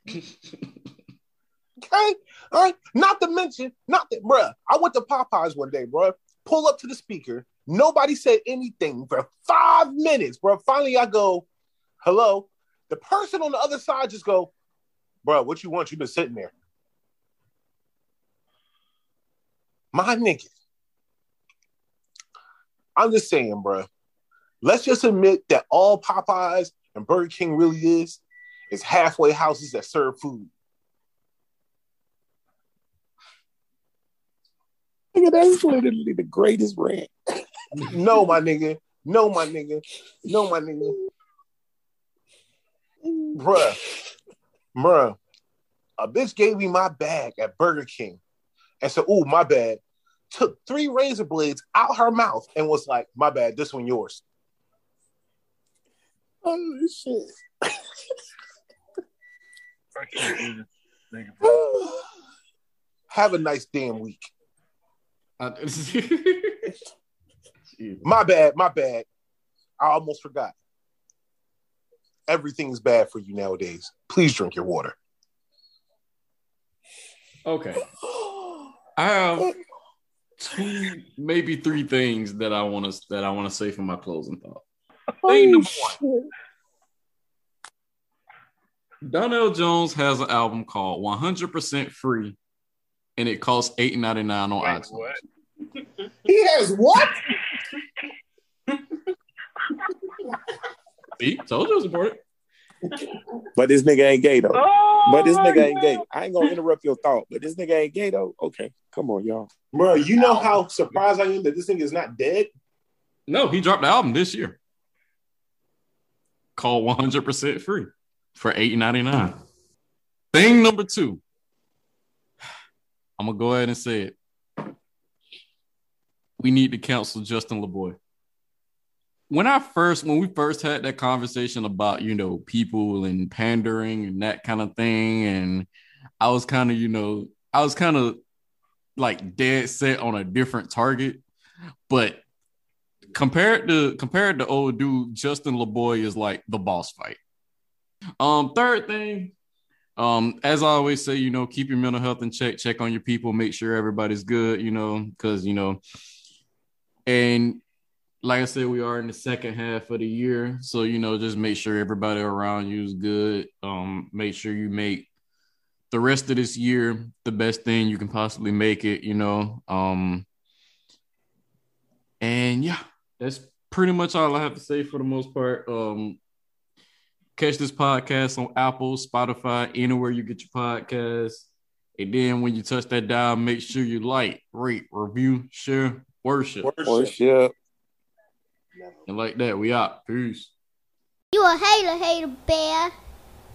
[laughs] okay? All right. Not to mention, not that, bruh. I went to Popeyes one day, bruh. Pull up to the speaker. Nobody said anything for five minutes, bruh. Finally, I go, hello. The person on the other side just go, bruh, what you want? You've been sitting there. My nigga. I'm just saying, bruh. Let's just admit that all Popeyes and Burger King really is is halfway houses that serve food. Nigga, that's literally the greatest rant. no, my nigga. No, my nigga. No, my nigga. Bruh. Bruh. A bitch gave me my bag at Burger King and said, Oh, my bad. Took three razor blades out her mouth and was like, My bad, this one yours. Oh shit. [sighs] Have a nice damn week. Uh, [laughs] [laughs] my bad, my bad. I almost forgot. everything's bad for you nowadays. Please drink your water. Okay. I have two, maybe three things that I want to that I want to say for my closing thought. Thing number one. Donell Jones has an album called 100% Free, and it costs $8.99 on iTunes. He has what? See, told you it was important. But this nigga ain't gay though. Oh but this my nigga ain't gay. I ain't gonna interrupt your thought. But this nigga ain't gay though. Okay, come on, y'all. Bro, you know how surprised I am that this thing is not dead? No, he dropped the album this year. Called 100% Free for $8.99. Thing number two. I'm gonna go ahead and say it. We need to counsel Justin LaBoy. When I first, when we first had that conversation about, you know, people and pandering and that kind of thing, and I was kind of, you know, I was kind of like dead set on a different target, but compared to compared to old dude, Justin LaBoy is like the boss fight. Um, third thing, um, as I always say, you know, keep your mental health in check, check on your people, make sure everybody's good, you know, because you know, and like I said, we are in the second half of the year, so you know, just make sure everybody around you is good. Um, make sure you make the rest of this year the best thing you can possibly make it, you know. Um, and yeah, that's pretty much all I have to say for the most part. Um, catch this podcast on Apple, Spotify, anywhere you get your podcasts. And then when you touch that dial, make sure you like, rate, review, share, worship. Worship. And like that, we out. Peace. You a hater, hater bear.